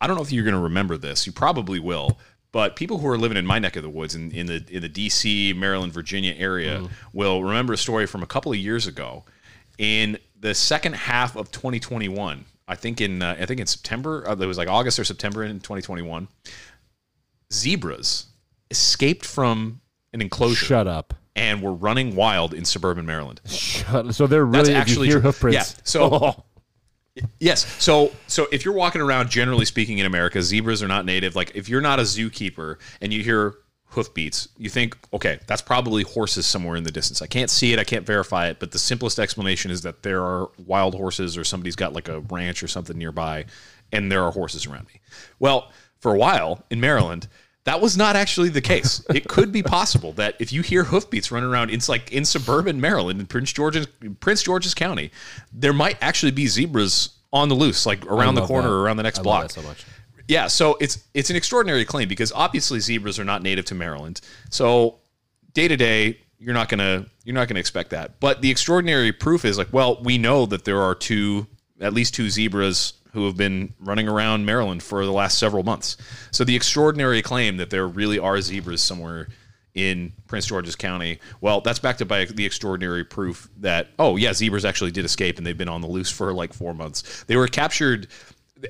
I don't know if you're going to remember this. You probably will. But people who are living in my neck of the woods in, in the in the D.C., Maryland, Virginia area mm. will remember a story from a couple of years ago. In the second half of 2021, I think in uh, I think in September, uh, it was like August or September in 2021, zebras escaped from an enclosure. Shut up. And were running wild in suburban Maryland. Shut, so they're really That's actually hoof prints. Yeah. So oh. Yes. So so if you're walking around generally speaking in America, zebras are not native. Like if you're not a zookeeper and you hear hoofbeats, you think, okay, that's probably horses somewhere in the distance. I can't see it, I can't verify it, but the simplest explanation is that there are wild horses or somebody's got like a ranch or something nearby and there are horses around me. Well, for a while in Maryland, that was not actually the case. it could be possible that if you hear hoofbeats running around, it's like in suburban Maryland in Prince George's Prince George's County, there might actually be zebras on the loose, like around the corner that. or around the next I block. so much. Yeah, so it's it's an extraordinary claim because obviously zebras are not native to Maryland. So day to day, you're not gonna you're not gonna expect that. But the extraordinary proof is like, well, we know that there are two, at least two zebras who have been running around Maryland for the last several months. So the extraordinary claim that there really are zebras somewhere in Prince George's County, well, that's backed up by the extraordinary proof that oh yeah, zebras actually did escape and they've been on the loose for like 4 months. They were captured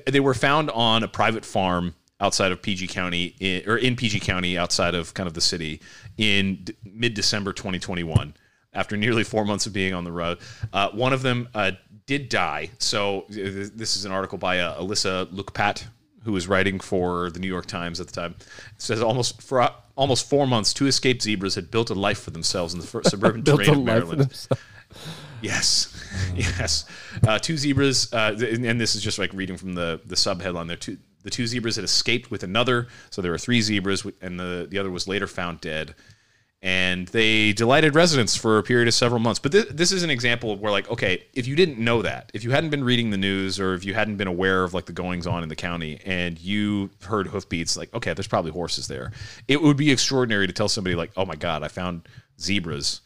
they were found on a private farm outside of PG County in, or in PG County outside of kind of the city in mid December 2021 after nearly four months of being on the road. Uh, one of them uh, did die. So this is an article by uh, Alyssa Lukpat, who was writing for the New York Times at the time. It says almost for uh, almost four months, two escaped zebras had built a life for themselves in the suburban terrain of Maryland. Yes, yes. Uh, two zebras, uh, and this is just like reading from the the sub headline. There, two the two zebras had escaped with another, so there were three zebras, and the the other was later found dead and they delighted residents for a period of several months. But this, this is an example of where, like, okay, if you didn't know that, if you hadn't been reading the news, or if you hadn't been aware of like the goings on in the county, and you heard hoofbeats, like, okay, there's probably horses there, it would be extraordinary to tell somebody like, oh my god, I found zebras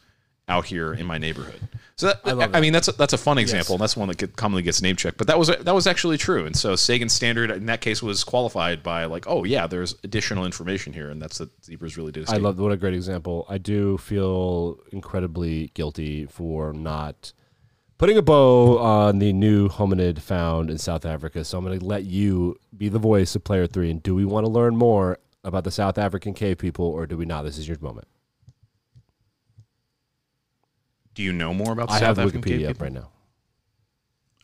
out here in my neighborhood. So that, I, I, mean that's a, that's a fun example. Yes. That's one that get, commonly gets name checked, but that was that was actually true. And so Sagan standard in that case was qualified by like, oh yeah, there's additional information here, and that's that zebras really do. I love what a great example. I do feel incredibly guilty for not putting a bow on the new hominid found in South Africa. So I'm going to let you be the voice of player three. And do we want to learn more about the South African cave people, or do we not? This is your moment. Do you know more about the I South have African Wikipedia cave up right now.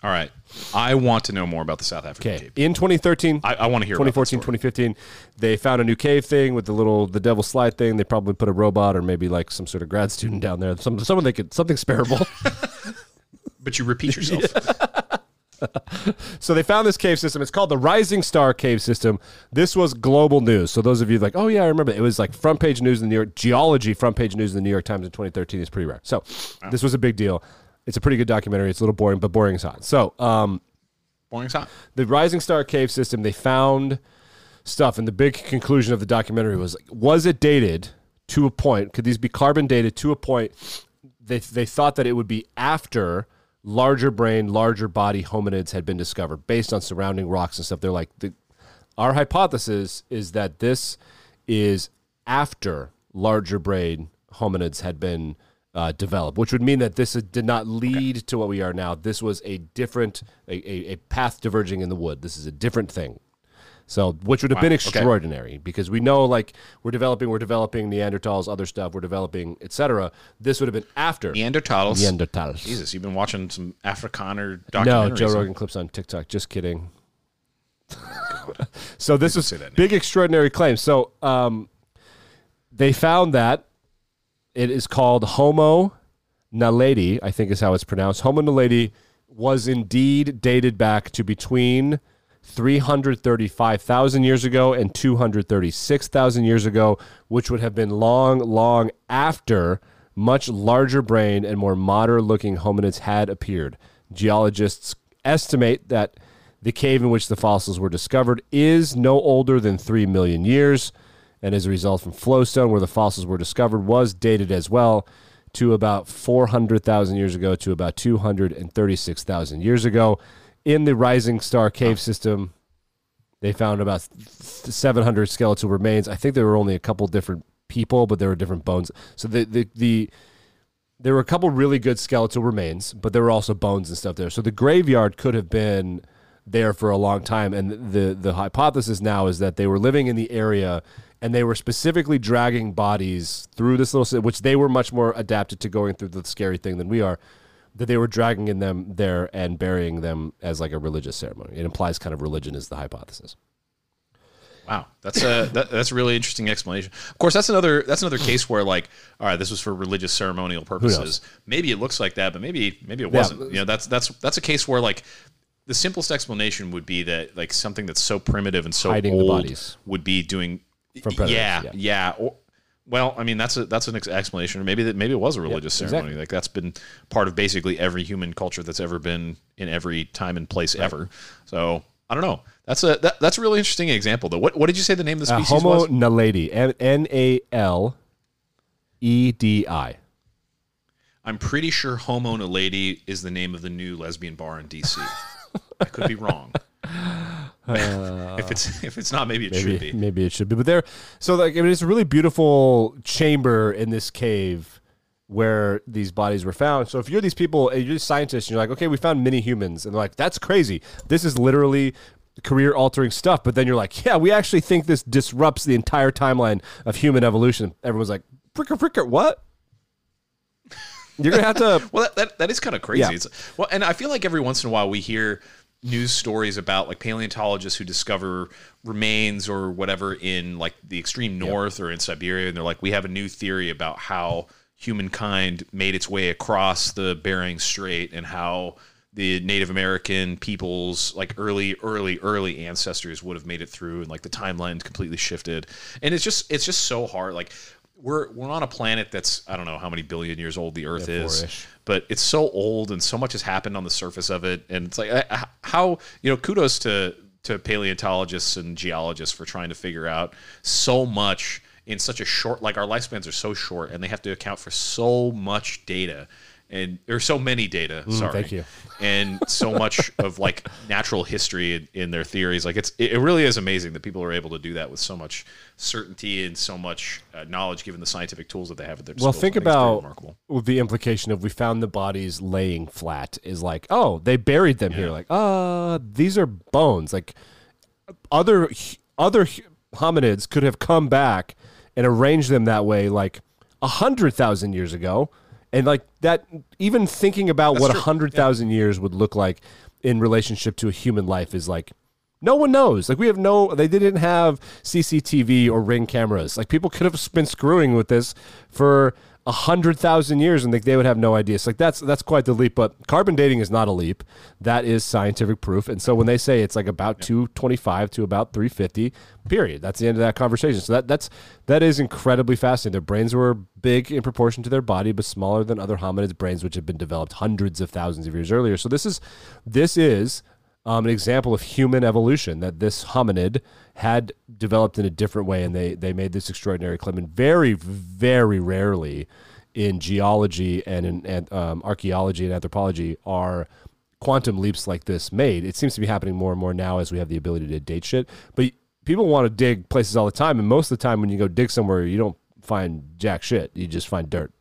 All right. I want to know more about the South African Okay. cave. In 2013, I, I want to hear 2014, about that story. 2015, they found a new cave thing with the little the devil slide thing. They probably put a robot or maybe like some sort of grad student down there. Some someone they could something spareable. But you repeat yourself. so they found this cave system. It's called the Rising Star Cave System. This was global news. So those of you like, oh yeah, I remember. It was like front page news in the New York geology front page news in the New York Times in 2013 is pretty rare. So wow. this was a big deal. It's a pretty good documentary. It's a little boring, but boring is hot. So um, boring is hot. The Rising Star Cave System. They found stuff, and the big conclusion of the documentary was: was it dated to a point? Could these be carbon dated to a point? They they thought that it would be after larger brain, larger body hominids had been discovered based on surrounding rocks and stuff. They're like, the, our hypothesis is that this is after larger brain hominids had been uh, developed, which would mean that this did not lead okay. to what we are now. This was a different, a, a, a path diverging in the wood. This is a different thing. So, which would have wow. been extraordinary okay. because we know, like, we're developing, we're developing Neanderthals, other stuff, we're developing, etc. This would have been after Neanderthals. Neanderthals. Jesus, you've been watching some Afrikaner documentaries. No, Joe Rogan clips on TikTok. Just kidding. so this is big, extraordinary claim. So, um, they found that it is called Homo naledi, I think is how it's pronounced. Homo naledi was indeed dated back to between 335,000 years ago and 236,000 years ago, which would have been long, long after much larger brain and more modern looking hominids had appeared. Geologists estimate that the cave in which the fossils were discovered is no older than 3 million years, and as a result, from flowstone, where the fossils were discovered, was dated as well to about 400,000 years ago to about 236,000 years ago. In the Rising Star cave system, they found about 700 skeletal remains. I think there were only a couple different people, but there were different bones. So the the, the there were a couple really good skeletal remains, but there were also bones and stuff there. So the graveyard could have been there for a long time. And the the hypothesis now is that they were living in the area and they were specifically dragging bodies through this little which they were much more adapted to going through the scary thing than we are that they were dragging in them there and burying them as like a religious ceremony it implies kind of religion is the hypothesis Wow, that's a that, that's a really interesting explanation. Of course, that's another that's another case where like, all right, this was for religious ceremonial purposes. Maybe it looks like that, but maybe maybe it wasn't. Yeah. You know, that's that's that's a case where like the simplest explanation would be that like something that's so primitive and so Hiding old would be doing yeah, yeah, yeah. Or, well, I mean that's a that's an explanation, or maybe that maybe it was a religious yep, ceremony. Exactly. Like that's been part of basically every human culture that's ever been in every time and place right. ever. So I don't know. That's a that, that's a really interesting example though. What what did you say the name of the uh, species uh, Homo was? naledi. N A L E D I. I'm pretty sure Homo naledi is the name of the new lesbian bar in DC. I could be wrong. Uh, if it's if it's not, maybe it maybe, should be. Maybe it should be. But there, so like I mean, it's a really beautiful chamber in this cave where these bodies were found. So if you're these people, you're scientists, and you're like, okay, we found many humans, and they're like, that's crazy. This is literally career altering stuff. But then you're like, yeah, we actually think this disrupts the entire timeline of human evolution. Everyone's like, fricker, fricker, what? You're gonna have to. well, that, that, that is kind of crazy. Yeah. well, and I feel like every once in a while we hear news stories about like paleontologists who discover remains or whatever in like the extreme north or in Siberia, and they're like, we have a new theory about how humankind made its way across the Bering Strait and how the Native American peoples, like early, early, early ancestors, would have made it through, and like the timeline completely shifted. And it's just, it's just so hard. Like we're we're on a planet that's I don't know how many billion years old the Earth yeah, is, but it's so old and so much has happened on the surface of it, and it's like how you know kudos to to paleontologists and geologists for trying to figure out so much in such a short like our lifespans are so short and they have to account for so much data and there's so many data. Mm, sorry, thank you. And so much of like natural history in, in, their theories. Like it's it really is amazing that people are able to do that with so much certainty and so much uh, knowledge, given the scientific tools that they have at their disposal. Well, think about the implication of we found the bodies laying flat is like, oh, they buried them yeah. here. Like, uh, these are bones. Like other other hominids could have come back and arranged them that way, like a hundred thousand years ago and like that even thinking about That's what a hundred thousand yeah. years would look like in relationship to a human life is like no one knows. Like we have no they didn't have cctv or ring cameras. Like people could have been screwing with this for hundred thousand years and they, they would have no idea. It's like that's that's quite the leap. But carbon dating is not a leap. That is scientific proof. And so when they say it's like about two twenty five to about three fifty, period. That's the end of that conversation. So that that's that is incredibly fascinating. Their brains were big in proportion to their body, but smaller than other hominids' brains, which had been developed hundreds of thousands of years earlier. So this is this is um, an example of human evolution that this hominid had developed in a different way, and they they made this extraordinary claim. And very, very rarely in geology and in and, um, archaeology and anthropology are quantum leaps like this made. It seems to be happening more and more now as we have the ability to date shit. But people want to dig places all the time, and most of the time when you go dig somewhere, you don't find jack shit. You just find dirt.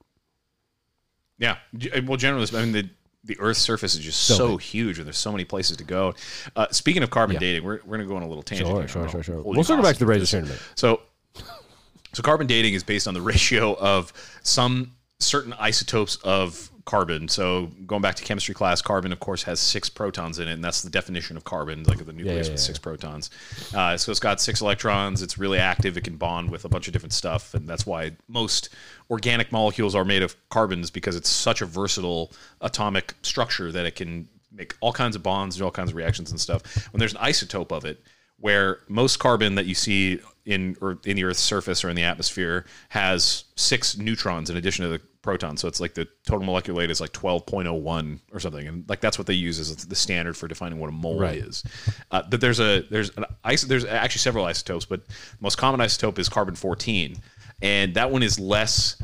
Yeah. Well, generally, I mean the the Earth's surface is just so, so huge, and there's so many places to go. Uh, speaking of carbon yeah. dating, we're, we're going to go on a little tangent. Sure, sure, sure, sure. We'll circle back to the razor in. So, so carbon dating is based on the ratio of some certain isotopes of carbon. So going back to chemistry class, carbon of course has six protons in it, and that's the definition of carbon, like the nucleus yeah, yeah, with six protons. Uh, so it's got six electrons. It's really active. It can bond with a bunch of different stuff, and that's why most organic molecules are made of carbons because it's such a versatile atomic structure that it can make all kinds of bonds, and all kinds of reactions and stuff. When there's an isotope of it, where most carbon that you see in or in the Earth's surface or in the atmosphere has six neutrons in addition to the proton. So it's like the total molecular weight is like twelve point oh one or something, and like that's what they use as the standard for defining what a mole Right. is. Uh, but there's a there's an iso- there's actually several isotopes, but the most common isotope is carbon fourteen, and that one is less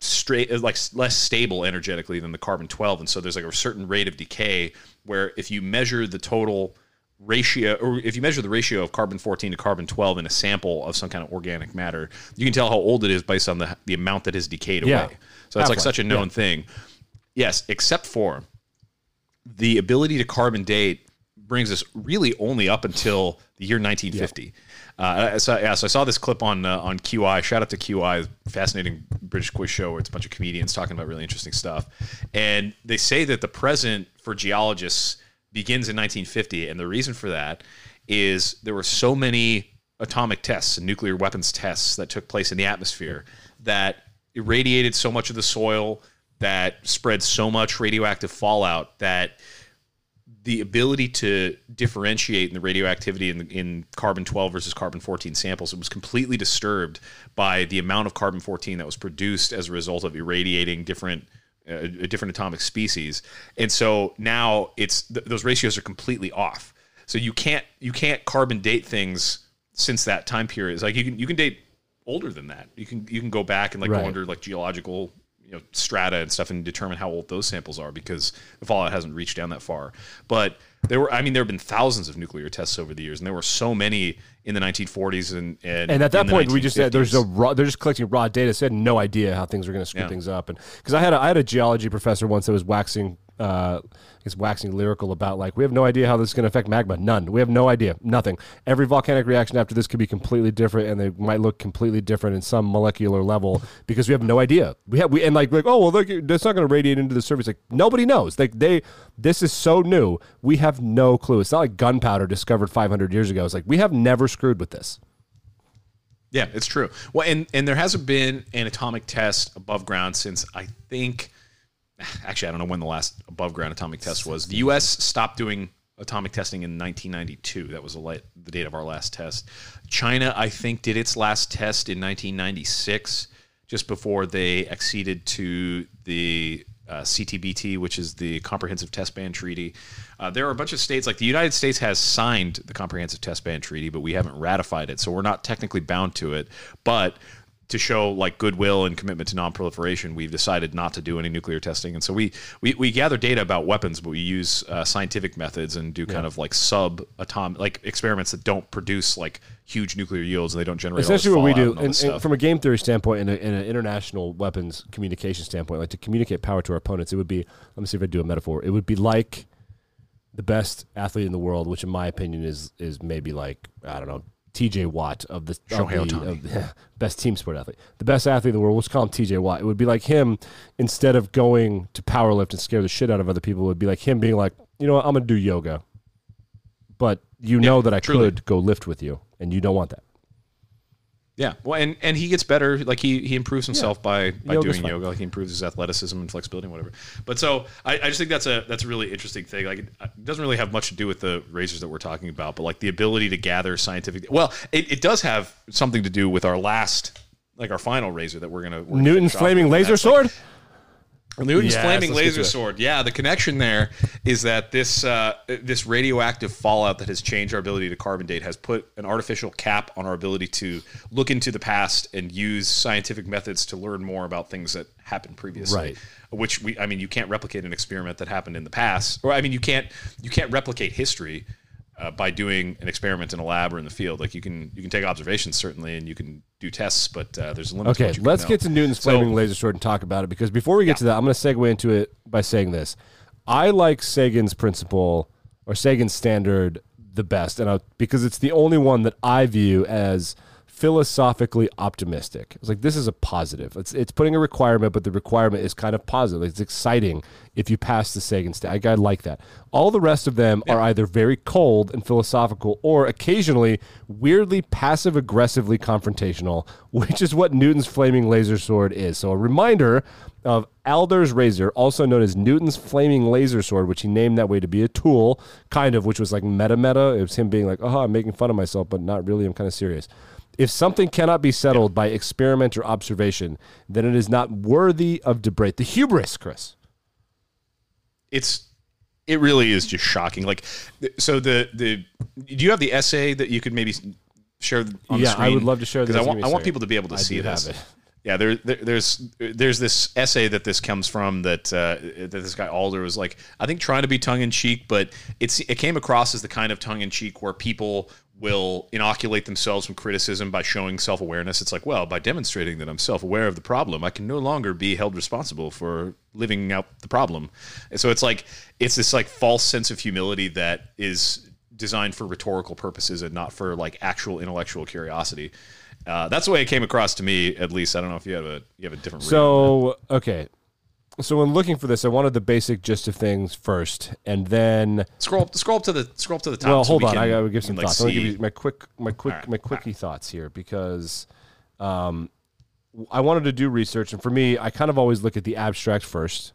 straight like less stable energetically than the carbon 12 and so there's like a certain rate of decay where if you measure the total ratio or if you measure the ratio of carbon 14 to carbon 12 in a sample of some kind of organic matter you can tell how old it is based on the the amount that has decayed Yeah. away so that's like such a known yeah. thing yes except for the ability to carbon date brings us really only up until the year 1950. Uh, so, yeah, so I saw this clip on uh, on QI. Shout out to QI, fascinating British quiz show where it's a bunch of comedians talking about really interesting stuff. And they say that the present for geologists begins in 1950, and the reason for that is there were so many atomic tests and nuclear weapons tests that took place in the atmosphere that irradiated so much of the soil that spread so much radioactive fallout that the ability to differentiate in the radioactivity in, in carbon 12 versus carbon 14 samples it was completely disturbed by the amount of carbon 14 that was produced as a result of irradiating different uh, different atomic species and so now it's th- those ratios are completely off so you can't you can't carbon date things since that time period it's like you can you can date older than that you can you can go back and like Right. go under like geological you know strata and stuff and determine how old those samples are because the fallout hasn't reached down that far. But there were I mean there have been thousands of nuclear tests over the years and there were so many in the 1940s and and, And at that in point, we just said there's a raw, they're just collecting raw data. So they had no idea how things were going to screw Yeah. things up. And because I had a, I had a geology professor once that was waxing, uh, I guess waxing lyrical about like we have no idea how this is going to affect magma. None. We have no idea. Nothing. Every volcanic reaction after this could be completely different, and they might look completely different in some molecular level because we have no idea. We have we and like like oh well, that's not going to radiate into the surface. Like nobody knows. Like they, this is so new. We have no clue. It's not like gunpowder discovered 500 years ago. It's like we have never screwed with this. Yeah, it's true. Well, and and there hasn't been an atomic test above ground since I think actually I don't know when the last above ground atomic test was. The US stopped doing atomic testing in 1992. That was the, the date of our last test. China I think did its last test in 1996 just before they acceded to the uh, CTBT, which is the Comprehensive Test Ban Treaty. Uh, there are a bunch of states, like the United States has signed the Comprehensive Test Ban Treaty, but we haven't ratified it, so we're not technically bound to it. But to show like goodwill and commitment to non-proliferation, we've decided not to do any nuclear testing, and so we we, we gather data about weapons, but we use uh, scientific methods and do kind of like sub-atom like experiments that don't produce like huge nuclear yields and they don't generate essentially what we do and and, and from a game theory standpoint and, a, and an international weapons communication standpoint like to communicate power to our opponents it would be let me see if i do a metaphor. It would be like the best athlete in the world which in my opinion is is maybe like i don't know TJ Watt of the, of the, of the best team sport athlete, the best athlete in the world. Let's call him TJ Watt. It would be like him instead of going to power lift and scare the shit out of other people. It would be like him being like, you know what, I'm gonna do yoga, but you know that I truly. could go lift with you, and you don't want that. Yeah, well, and, and he gets better. Like he he improves himself by by Yoga's doing yoga. Like he improves his athleticism and flexibility and whatever. But so I, I just think that's a that's a really interesting thing. Like it, it doesn't really have much to do with the razors that we're talking about, but like the ability to gather scientific. Well, it, it does have something to do with our last. Like our final razor that we're gonna we're gonna Newton's flaming laser sword. like, Newton's Yes, flaming laser sword. Yeah, the connection there is that this uh, this radioactive fallout that has changed our ability to carbon date has put an artificial cap on our ability to look into the past and use scientific methods to learn more about things that happened previously. Right. Which we, I mean, you can't replicate an experiment that happened in the past, or I mean, you can't you can't replicate history. Uh, by doing an experiment in a lab or in the field, like you can you can take observations certainly, and you can do tests, but uh, there's a limit. to Okay, you let's get to Newton's So- flaming laser sword and talk about it because before we get to that, I'm going to segue into it by saying this. I like Sagan's principle or Sagan's standard the best, and I, because it's the only one that I view as philosophically optimistic. It's like this is a positive. It's it's putting a requirement, but the requirement is kind of positive. It's exciting if you pass the Sagan standard. I like that. All the rest of them are either very cold and philosophical, or occasionally weirdly passive aggressively confrontational, which is what Newton's flaming laser sword is. So a reminder of Alder's razor, also known as Newton's flaming laser sword, which he named that way to be a tool, kind of, which was like meta meta. It was him being like, "Oh, I'm making fun of myself, but not really. I'm kind of serious." If something cannot be settled by experiment or observation, then it is not worthy of debate. The hubris, Chris. It's it really is just shocking. Like, so the the do you have the essay that you could maybe share on the Yeah, I would love to share because this. I want I want people to be able to I see this. have it. Yeah, there, there there's there's this essay that this comes from that uh, that this guy Alder was like I think trying to be tongue in cheek, but it's it came across as the kind of tongue in cheek where people will inoculate themselves from criticism by showing self awareness. It's like, well, by demonstrating that I'm self aware of the problem, I can no longer be held responsible for living out the problem. And so it's like it's this like false sense of humility that is designed for rhetorical purposes and not for like actual intellectual curiosity. Uh, that's the way it came across to me, at least. I don't know if you have a you have a different. So okay, so when looking for this, I wanted the basic gist of things first, and then scroll up, scroll up to the scroll up to the top. well, so hold we on, can, I gotta give some can, like, thoughts. I want give you my quick, my quick, right, my quickie thoughts here because um, I wanted to do research, and for me, I kind of always look at the abstract first,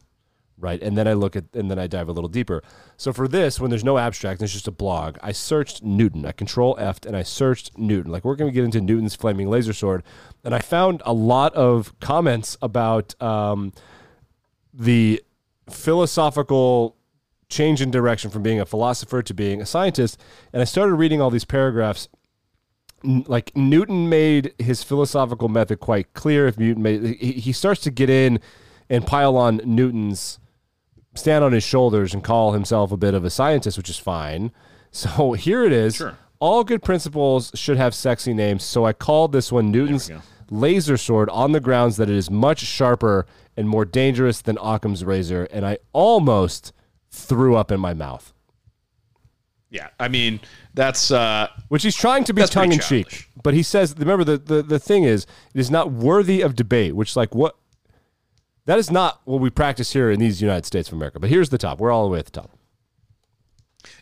right, and then I look at, and then I dive a little deeper. So for this, when there's no abstract, and it's just a blog. I searched Newton. I Control F, and I searched Newton. Like we're going to get into Newton's flaming laser sword, and I found a lot of comments about um, the philosophical change in direction from being a philosopher to being a scientist. And I started reading all these paragraphs. Like Newton made his philosophical method quite clear. If Newton made, he, he starts to get in and pile on Newton's stand on his shoulders and call himself a bit of a scientist, which is fine. So here it is. Sure. All good principles should have sexy names. So I called this one Newton's. Laser sword on the grounds that it is much sharper and more dangerous than Occam's razor. And I almost threw up in my mouth, Yeah, I mean that's uh, which he's trying to be tongue in cheek. But he says, remember, the, the, the thing is, it is not worthy of debate, which, like, what? That is not what we practice here in these United States of America. But here's the top. We're all the way at the top.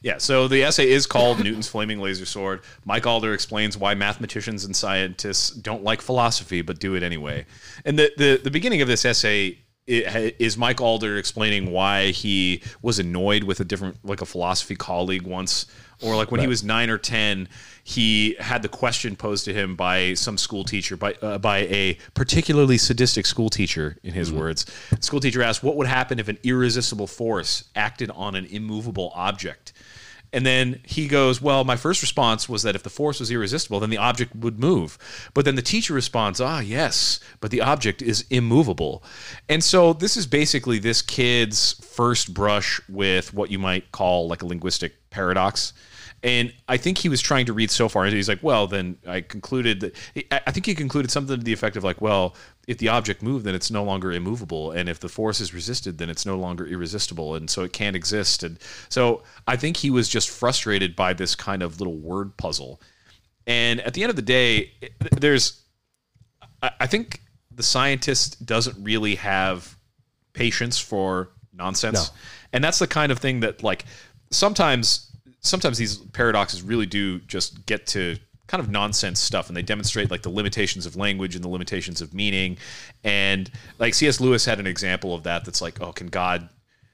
Yeah, so the essay is called Newton's Flaming Laser Sword. Mike Alder explains why mathematicians and scientists don't like philosophy but do it anyway. And the the, the beginning of this essay i- is Mike Alder explaining why he was annoyed with a different like a philosophy colleague once? Or like when he was 9 or 10 he had the question posed to him by some school teacher by uh, by a particularly sadistic school teacher in his words. The school teacher asked what would happen if an irresistible force acted on an immovable object and then he goes, Well, my first response was that if the force was irresistible, then the object would move. But then the teacher responds, Ah, yes, but the object is immovable. And so this is basically this kid's first brush with what you might call like a linguistic paradox. And I think he was trying to read so far. He's like, well, then I concluded that I think he concluded something to the effect of like, well, if the object moved, then it's no longer immovable. And if the force is resisted, then it's no longer irresistible. And so it can't exist. And so I think he was just frustrated by this kind of little word puzzle. And at the end of the day, there's, I I think the scientist doesn't really have patience for nonsense. No. And that's the kind of thing that like sometimes sometimes these paradoxes really do just get to kind of nonsense stuff and they demonstrate like the limitations of language and the limitations of meaning. And like cs lewis had an example of that that's like oh can god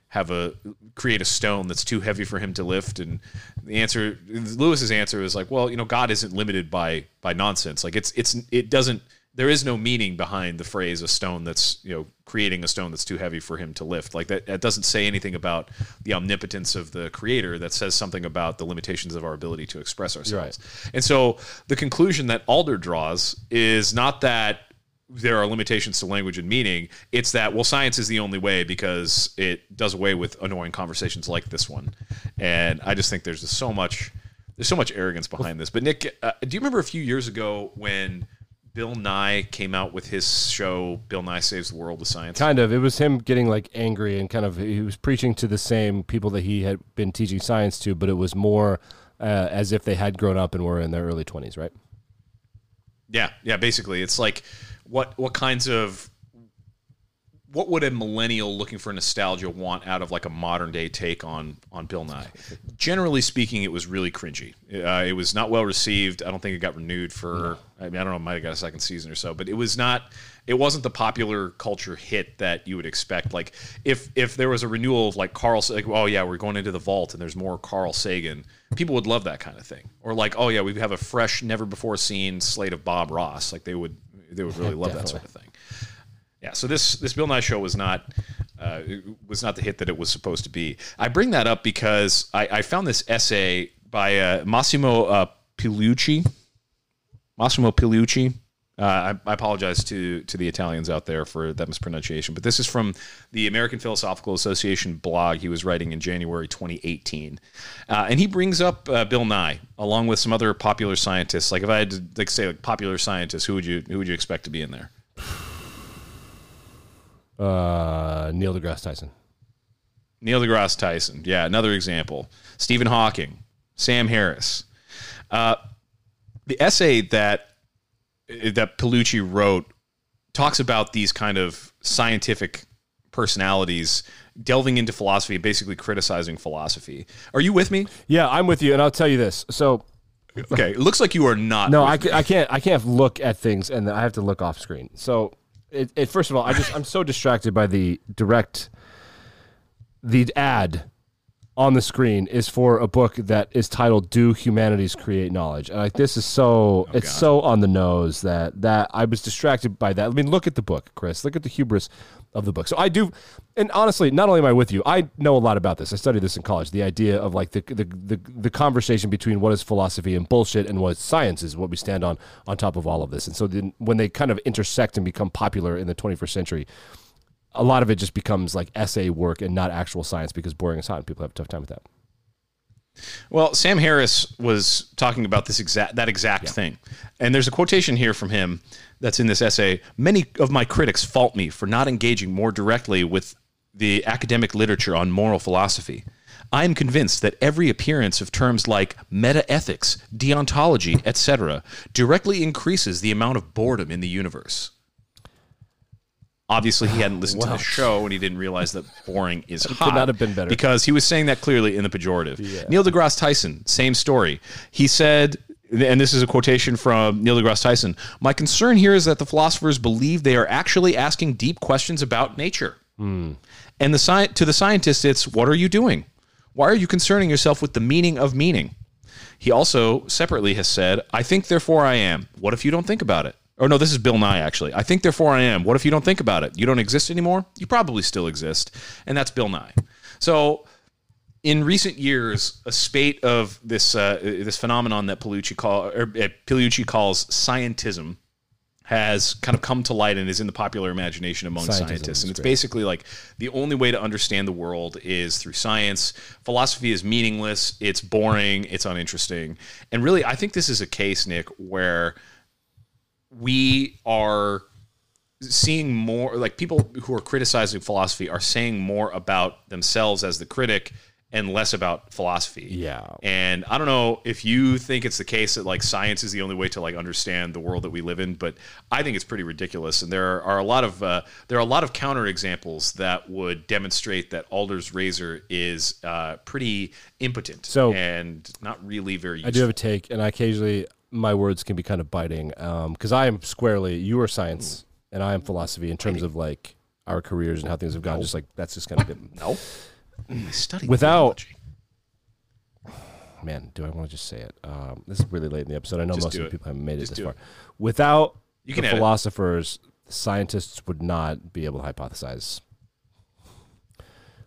have a create a stone that's too heavy for him to lift? And the answer lewis's answer is like well you know god isn't limited by by nonsense. Like it's it's it doesn't there is no meaning behind the phrase a stone that's you know creating a stone that's too heavy for him to lift. Like that, that doesn't say anything about the omnipotence of the creator. That says something about the limitations of our ability to express ourselves. And so the conclusion that alder draws is not that there are limitations to language and meaning. It's that well science is the only way because it does away with annoying conversations like this one. And i just think there's just so much there's so much arrogance behind this. But nick uh, do you remember a few years ago when bill nye came out with his show bill nye saves the world of science Kind of. It was him getting like angry and kind of he was preaching to the same people that he had been teaching science to, but it was more uh, as if they had grown up and were in their early twenties, right? Yeah, yeah. Basically, it's like what what kinds of what would a millennial looking for nostalgia want out of like a modern day take on on Bill Nye? Generally speaking, it was really cringy. Uh, it was not well received. I don't think it got renewed for. I mean, I don't know. It might have got a second season or so, but it was not. It wasn't the popular culture hit that you would expect. Like if if there was a renewal of like Carl, like oh yeah, we're going into the vault and there's more Carl Sagan, people would love that kind of thing. Or like oh yeah, we have a fresh, never before seen slate of Bob Ross. Like they would they would really love that sort of thing. Yeah, so this this Bill Nye show was not uh, was not the hit that it was supposed to be. I bring that up because I, I found this essay by uh, Massimo uh, Pigliucci. Massimo Pigliucci. Uh, I, I, apologize to to the Italians out there for that mispronunciation, but this is from the American Philosophical Association blog he was writing in January 2018, uh, and he brings up uh, Bill Nye along with some other popular scientists. Like if I had to like say like popular scientists, who would you who would you expect to be in there? Uh, Neil deGrasse Tyson. Neil deGrasse Tyson. Yeah, another example. Stephen Hawking, Sam Harris. Uh, the essay that that Pigliucci wrote talks about these kind of scientific personalities delving into philosophy, basically criticizing philosophy. Are you with me? Yeah, I'm with you, and I'll tell you this. So, okay, it looks like you are not. No, I, I can't. I can't look at things, and I have to look off screen. So it, it, first of all, I just I'm so distracted by the direct the ad on the screen is for a book that is titled "Do Humanities Create Knowledge?" And like this is so oh, it's God. so on the nose that that I was distracted by that. I mean, look at the book, Chris. Look at the hubris of the book. So I do, and honestly, not only am I with you, I know a lot about this. I studied this in college. The idea of like the the the, the conversation between what is philosophy and bullshit and what is science is what we stand on on top of all of this. And so then when they kind of intersect and become popular in the 21st century a lot of it just becomes like essay work and not actual science because boring is hot and people have a tough time with that. Well, Sam Harris was talking about this exact that exact yeah. thing. And there's a quotation here from him that's in this essay. Many of my critics fault me for not engaging more directly with the academic literature on moral philosophy. I am convinced that every appearance of terms like metaethics, deontology, etc., directly increases the amount of boredom in the universe. Obviously, he hadn't listened to the show and he didn't realize that boring is hot. Could not have been better because he was saying that clearly in the pejorative. Yeah. Neil deGrasse Tyson, same story. He said, and this is a quotation from Neil deGrasse Tyson. My concern here is that the philosophers believe they are actually asking deep questions about nature, mm. and the sci- to the scientists, it's what are you doing? Why are you concerning yourself with the meaning of meaning? He also separately has said, I think, therefore I am. What if you don't think about it? Or no, this is Bill Nye actually. I think therefore I am. What if you don't think about it? You don't exist anymore? You probably still exist. And that's Bill Nye. So in recent years, a spate of this uh, this phenomenon that Pigliucci call or uh, Pigliucci calls scientism has kind of come to light and is in the popular imagination among Scientism scientists. And it's great. basically like the only way to understand the world is through science. Philosophy is meaningless, it's boring, it's uninteresting. And really, I think this is a case, Nick, where we are seeing more like people who are criticizing philosophy are saying more about themselves as the critic and less about philosophy. Yeah. And I don't know if you think it's the case that like science is the only way to like understand the world that we live in, but I think it's pretty ridiculous. And there are a lot of uh, there are a lot of counter examples that would demonstrate that Alder's razor is uh, pretty impotent. So and not really very. Useful. I do have a take, and I occasionally my words can be kind of biting because um, I am squarely you are science and I am philosophy in terms of like our careers and how things have gone. No. Just like that's just kind of been no. I study without. Man, do I want to just say it? Um, this is really late in the episode. I know just most of the people haven't made just it this far. It. Without you the philosophers, scientists would not be able to hypothesize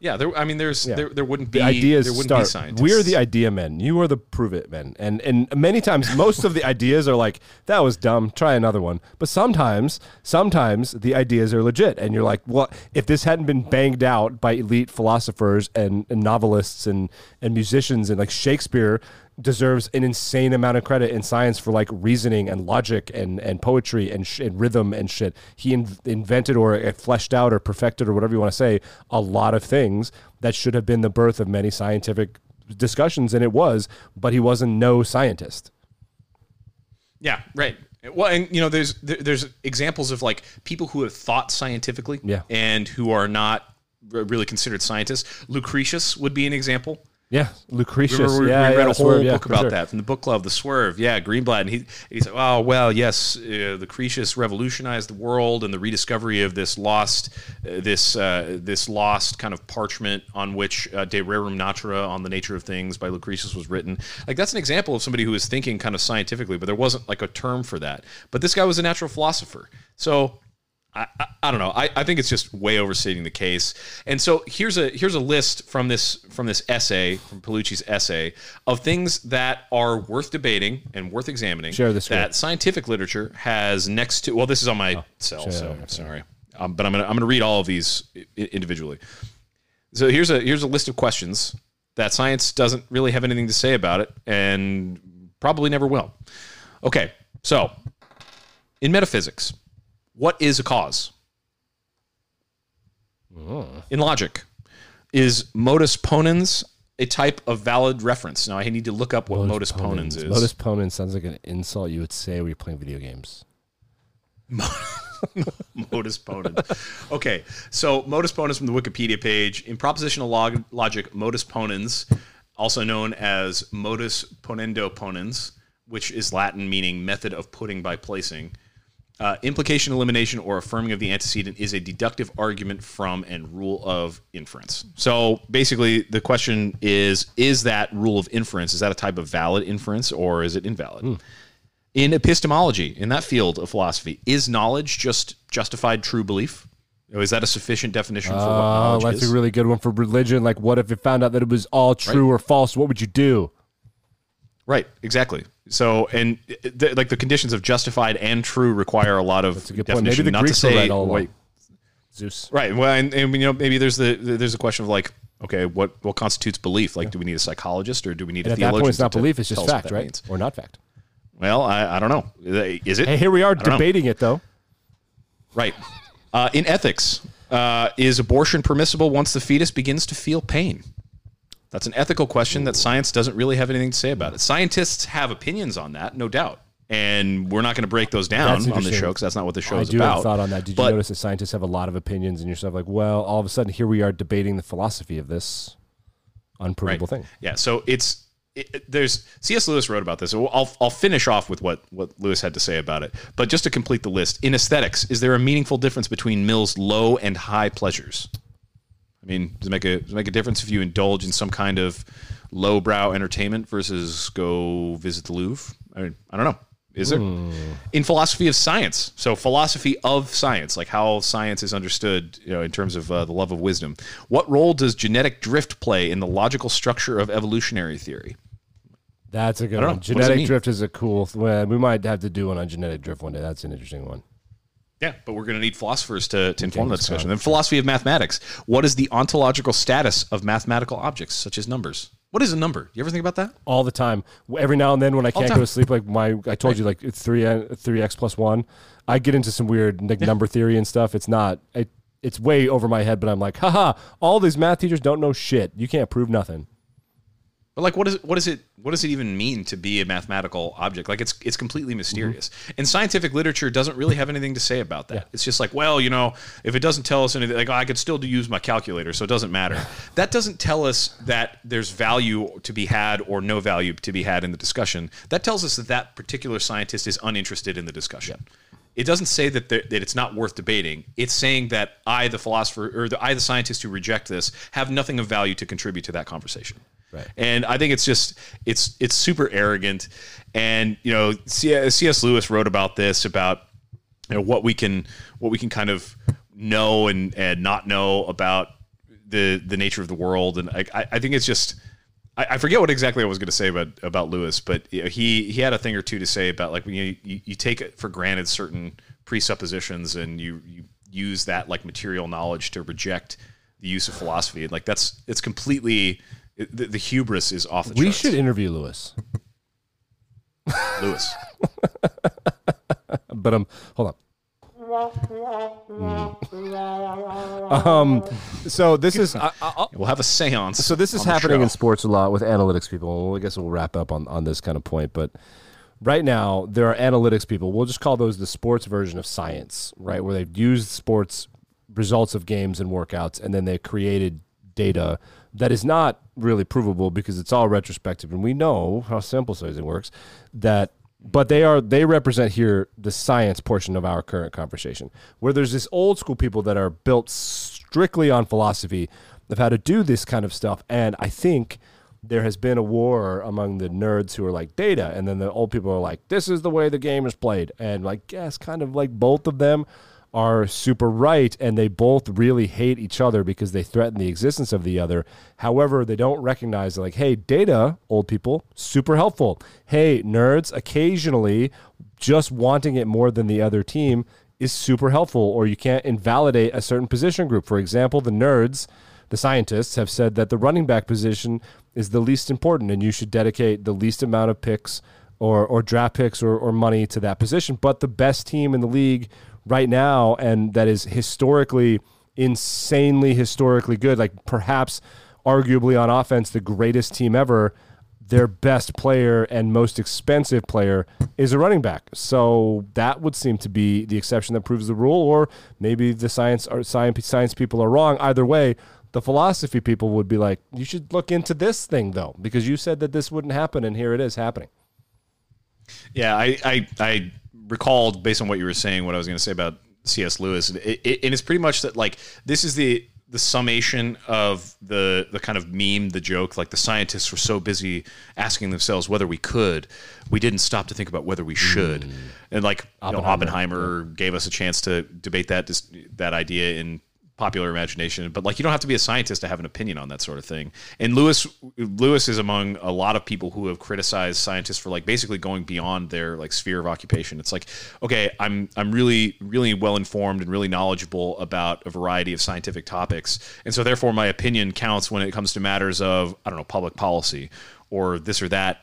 yeah, there. I mean, there's yeah. there, there wouldn't be the ideas there wouldn't start. Be We're the idea men. You are the prove it men. And and many times, most of the ideas are like that was dumb. Try another one. But sometimes, sometimes the ideas are legit, and you're like, well, if this hadn't been banged out by elite philosophers and, and novelists and and musicians and like Shakespeare deserves an insane amount of credit in science for like reasoning and logic and, and poetry and, sh- and rhythm and shit. He in- invented or uh, fleshed out or perfected or whatever you want to say a lot of things that should have been the birth of many scientific discussions, and it was, but he wasn't no scientist. Yeah, right. Well, and you know, there's there's examples of like people who have thought scientifically, Yeah. and who are not really considered scientists. Lucretius would be an example. Yeah, Lucretius. We, yeah, we yeah, read a whole Swerve, book for about sure. that from the book club, The Swerve. Yeah, Greenblatt, and he he said, "Oh well, yes, uh, Lucretius revolutionized the world and the rediscovery of this lost, uh, this uh, this lost kind of parchment on which uh, De Rerum Natura on the nature of things by Lucretius was written. Like that's an example of somebody who was thinking kind of scientifically, but there wasn't like a term for that. But this guy was a natural philosopher, so." I, I, I don't know. I, I think it's just way overstating the case. And so here's a here's a list from this from this essay from Pigliucci's essay of things that are worth debating and worth examining. Share the that scientific literature has next to. Well, this is on my cell, share so okay. sorry. Um, but I'm gonna I'm gonna read all of these i- individually. So here's a here's a list of questions that science doesn't really have anything to say about it, and probably never will. Okay, so in metaphysics, what is a cause? In logic, is modus ponens a type of valid reference? Now I need to look up what modus, ponens, is. Modus ponens sounds like an insult you would say when you're playing video games. modus ponens. Okay, so modus ponens from the Wikipedia page. In propositional log- logic, modus ponens, also known as modus ponendo ponens, which is Latin meaning method of putting by placing. Uh, implication, elimination, or affirming of the antecedent is a deductive argument from and rule of inference. So basically, the question is: Is that rule of inference? Is that a type of valid inference, or is it invalid? In epistemology, in that field of philosophy, is knowledge just justified true belief? Is that a sufficient definition for what Oh, knowledge that's is? a really good one for religion. Like, what if it found out that it was all true or false? What would you do? Right, exactly. So, and th- like the conditions of justified and true require a lot of That's a good point. Maybe the not Greeks to say, all wait, Zeus. Right. Well, and, and you know, maybe there's the there's a question of like, okay, what what constitutes belief? Like, do we need a psychologist or do we need And a at that theologian? point, it's not belief; it's just fact, right? means? Or not fact. Well, I, I don't know. Is it? Hey, here we are don't know. debating it, though. Right. Uh, in ethics, uh, is abortion permissible once the fetus begins to feel pain? That's an ethical question that science doesn't really have anything to say about it. Scientists have opinions on that, no doubt. And we're not going to break those down on the show because that's not what the show I is do about. have a thought on that. Did But- you notice that scientists have a lot of opinions, and you're sort of like, well, all of a sudden, here we are debating the philosophy of this unprovable thing. Yeah, so it's it, it- there's C.S. Lewis wrote about this. So I'll I'll finish off with what what Lewis had to say about it. But just to complete the list, in aesthetics, is there a meaningful difference between Mill's low and high pleasures? I mean, does it make a does it make a difference if you indulge in some kind of lowbrow entertainment versus go visit the Louvre? I, mean, I don't know. Is there in philosophy of science? So philosophy of science, like how science is understood, you know, in terms of uh, the love of wisdom. What role does genetic drift play in the logical structure of evolutionary theory? That's a good know. one. It Genetic drift is a cool. Well, we might have to do one on genetic drift one day. That's an interesting one. Yeah, but we're going to need philosophers to, to inform that discussion. Then philosophy of mathematics. What is the ontological status of mathematical objects, such as numbers? What is a number? You ever think about that? all the time. Every now and then, when I can't time. go to sleep, like my, I told you, like it's three three x plus one. I get into some weird like number theory and stuff. It's not. It, it's way over my head, but I'm like, haha! All these math teachers don't know shit. You can't prove nothing. But like, what is it? What is it? What does it even mean to be a mathematical object? Like, it's it's completely mysterious. Mm-hmm. And scientific literature doesn't really have anything to say about that. It's just like, well, you know, if it doesn't tell us anything, like oh, I could still do, use my calculator, so it doesn't matter. that doesn't tell us that there's value to be had or no value to be had in the discussion. That tells us that that particular scientist is uninterested in the discussion. It doesn't say that there, that it's not worth debating. It's saying that I, the philosopher, or the, I, the scientist who reject this, have nothing of value to contribute to that conversation. Right. And I think it's just it's it's super arrogant. And you know, C.S. Lewis wrote about this about you know what we can what we can kind of know and and not know about the the nature of the world. And I I I think it's just. I I forget what exactly I was going to say about about Lewis, but you know, he he had a thing or two to say about like when you, you you take it for granted certain presuppositions and you you use that like material knowledge to reject the use of philosophy. Like that's it's completely the, the hubris is off the We charts. should interview Lewis. Lewis. But um, hold on. Um, so this is I, I, We'll have a séance. so this is happening in sports a lot with analytics people. I guess we'll wrap up on, on this kind of point, but right now there are analytics people. We'll just call those the sports version of science, right? Where they've used sports results of games and workouts, and then they created data that is not really provable because it's all retrospective, and we know how sample sizing works. That, but they are they represent here the science portion of our current conversation, where there's this old school people that are built strictly on philosophy of how to do this kind of stuff, and I think there has been a war among the nerds who are like data, and then the old people are like, this is the way the game is played, and like yes, kind of like both of them are super right and they both really hate each other because they threaten the existence of the other. However, they don't recognize like, hey, data, old people, super helpful. Hey, nerds, occasionally just wanting it more than the other team is super helpful or you can't invalidate a certain position group. For example, the nerds, the scientists have said that the running back position is the least important and you should dedicate the least amount of picks or, or draft picks or, or money to that position. But the best team in the league right now and that is historically insanely historically good like perhaps arguably on offense the greatest team ever their best player and most expensive player is a running back. So that would seem to be the exception that proves the rule or maybe the science or science science people are wrong. Either way the philosophy people would be like you should look into this thing though because you said that this wouldn't happen and here it is happening. Yeah i i, I recalled based on what you were saying what I was going to say about C.S. Lewis, it, it, and it's pretty much that like this is the the summation of the the kind of meme, the joke. Like the scientists were so busy asking themselves whether we could, we didn't stop to think about whether we should. Mm. And like Oppenheimer, you know, Oppenheimer yeah. gave us a chance to debate that that idea in popular imagination but like you don't have to be a scientist to have an opinion on that sort of thing. And lewis lewis is among a lot of people who have criticized scientists for like basically going beyond their like sphere of occupation. It's like okay i'm i'm really really well informed and really knowledgeable about a variety of scientific topics and so therefore my opinion counts when it comes to matters of i don't know public policy or this or that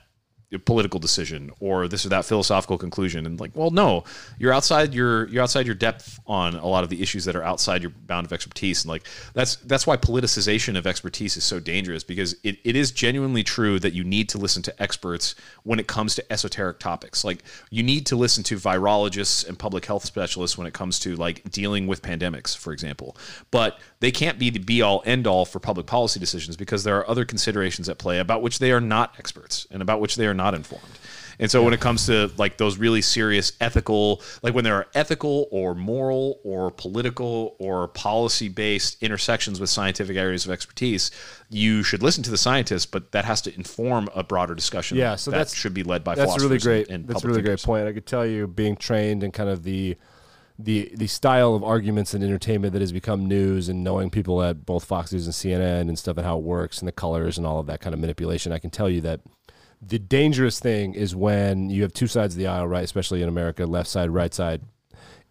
political decision or this or that philosophical conclusion and like well no you're outside your you're outside your depth on a lot of the issues that are outside your bound of expertise. And like that's that's why politicization of expertise is so dangerous because it, it is genuinely true that you need to listen to experts when it comes to esoteric topics. Like you need to listen to virologists and public health specialists when it comes to like dealing with pandemics for example. But they can't be the be all end all for public policy decisions because there are other considerations at play about which they are not experts and about which they are not informed. And so when it comes to like those really serious ethical, like when there are ethical or moral or political or policy based intersections with scientific areas of expertise, you should listen to the scientists, but that has to inform a broader discussion. Yeah, so that should be led by that's really great. And, and that's a really great point. I could tell you, being trained in kind of the the the style of arguments and entertainment that has become news and knowing people at both Fox News and CNN and stuff and how it works and the colors and all of that kind of manipulation, I can tell you that the dangerous thing is when you have two sides of the aisle, right? Especially in America, left side, right side.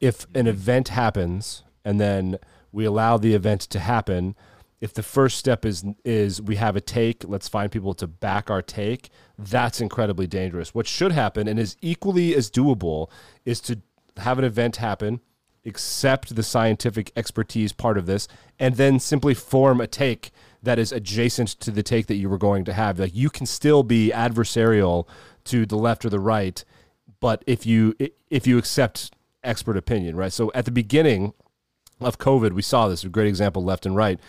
If an event happens and then we allow the event to happen, if the first step is is we have a take, let's find people to back our take. That's incredibly dangerous. What should happen and is equally as doable is to have an event happen, accept the scientific expertise part of this, and then simply form a take that is adjacent to the take that you were going to have. Like you can still be adversarial to the left or the right, but if you if you accept expert opinion, right? So at the beginning of COVID, we saw this a great example left and right.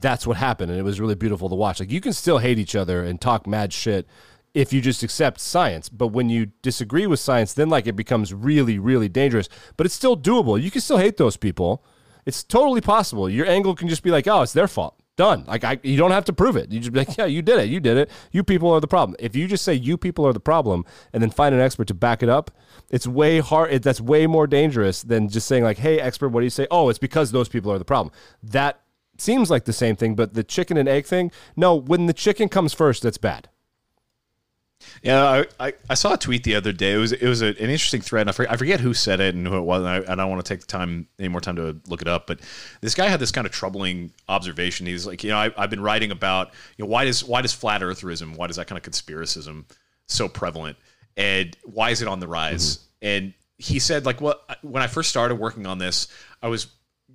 That's what happened, and it was really beautiful to watch. Like you can still hate each other and talk mad shit if you just accept science. But when you disagree with science, then like it becomes really, really dangerous. But it's still doable. You can still hate those people. It's totally possible. Your angle can just be like, oh, it's their fault. Done. Like I, you don't have to prove it. You just be like, yeah, you did it. You did it. You people are the problem. If you just say you people are the problem and then find an expert to back it up, it's way hard. It, that's way more dangerous than just saying like, hey, expert, what do you say? Oh, it's because those people are the problem. That seems like the same thing, but the chicken and egg thing. No, when the chicken comes first, that's bad. Yeah, I, I, I, saw a tweet the other day. It was it was a, an interesting thread. I forget, I forget who said it and who it was. And I, I don't want to take the time any more time to look it up. But this guy had this kind of troubling observation. He's like, you know, I, have been writing about you know why does why does flat eartherism, why does that kind of conspiracism so prevalent, and why is it on the rise? Mm-hmm. And he said, like, well, when I first started working on this, I was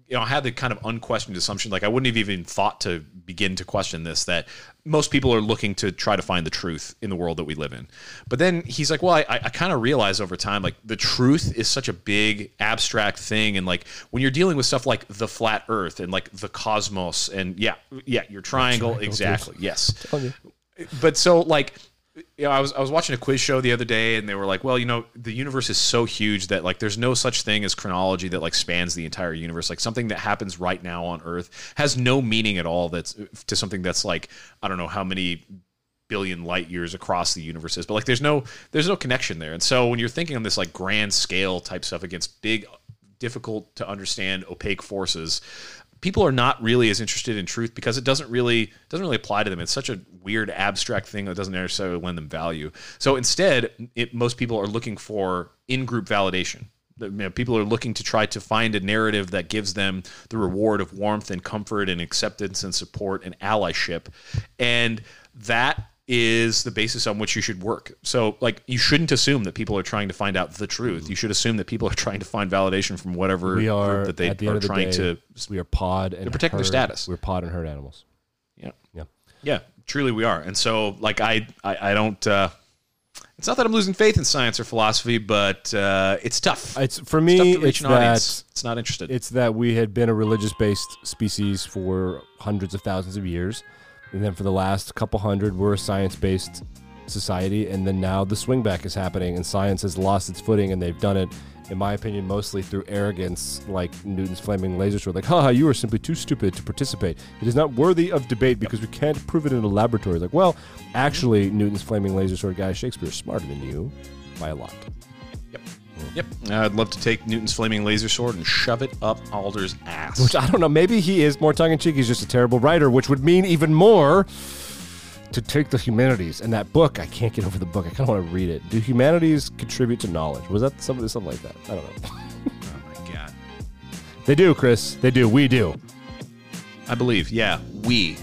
you know, I had the kind of unquestioned assumption, like I wouldn't have even thought to begin to question this that most people are looking to try to find the truth in the world that we live in. But then he's like, well, I, I kind of realize over time, like the truth is such a big abstract thing. And like when you're dealing with stuff like the flat earth and like the cosmos and yeah, yeah, your triangle, triangle, exactly. Yes. But so like you know, I was I was watching a quiz show the other day, and they were like, "Well, you know, the universe is so huge that like there's no such thing as chronology that like spans the entire universe. Like something that happens right now on Earth has no meaning at all. That's to something that's like I don't know how many billion light years across the universe is, but like there's no there's no connection there. And so when you're thinking on this like grand scale type stuff against big, difficult to understand opaque forces, people are not really as interested in truth because it doesn't really doesn't really apply to them. It's such a weird abstract thing that doesn't necessarily lend them value. So instead, it, most people are looking for in-group validation. You know, people are looking to try to find a narrative that gives them the reward of warmth and comfort and acceptance and support and allyship, and that is the basis on which you should work. So, like, you shouldn't assume that people are trying to find out the truth. You should assume that people are trying to find validation from whatever We are group that they the are end of the trying day, to we are pod and protecting their status. We're pod and herd animals. yeah Yeah. yeah truly we are and so like i i, I don't uh it's not that i'm losing faith in science or philosophy but uh it's tough It's for It's me. tough to It's that it's not interested it's that we had been a religious-based species for hundreds of thousands of years, and then for the last couple hundred, we're a science-based society, and then now the swing back is happening, and science has lost its footing, and they've done it. In my opinion, mostly through arrogance, like Newton's flaming laser sword. Like, haha, you are simply too stupid to participate. It is not worthy of debate because we can't prove it in a laboratory. Like, well, actually, Newton's flaming laser sword guy, Shakespeare, is smarter than you by a lot. Yep uh, i'd love to take newton's flaming laser sword and shove it up alder's ass Which I don't know. Maybe he is more tongue in cheek. He's just a terrible writer, which would mean even more to take the humanities. And that book, I can't get over the book. I kind of want to read it. Do humanities contribute to knowledge? Was that something, something like that? I don't know. oh my god They do, Chris. They do. We do. i believe yeah we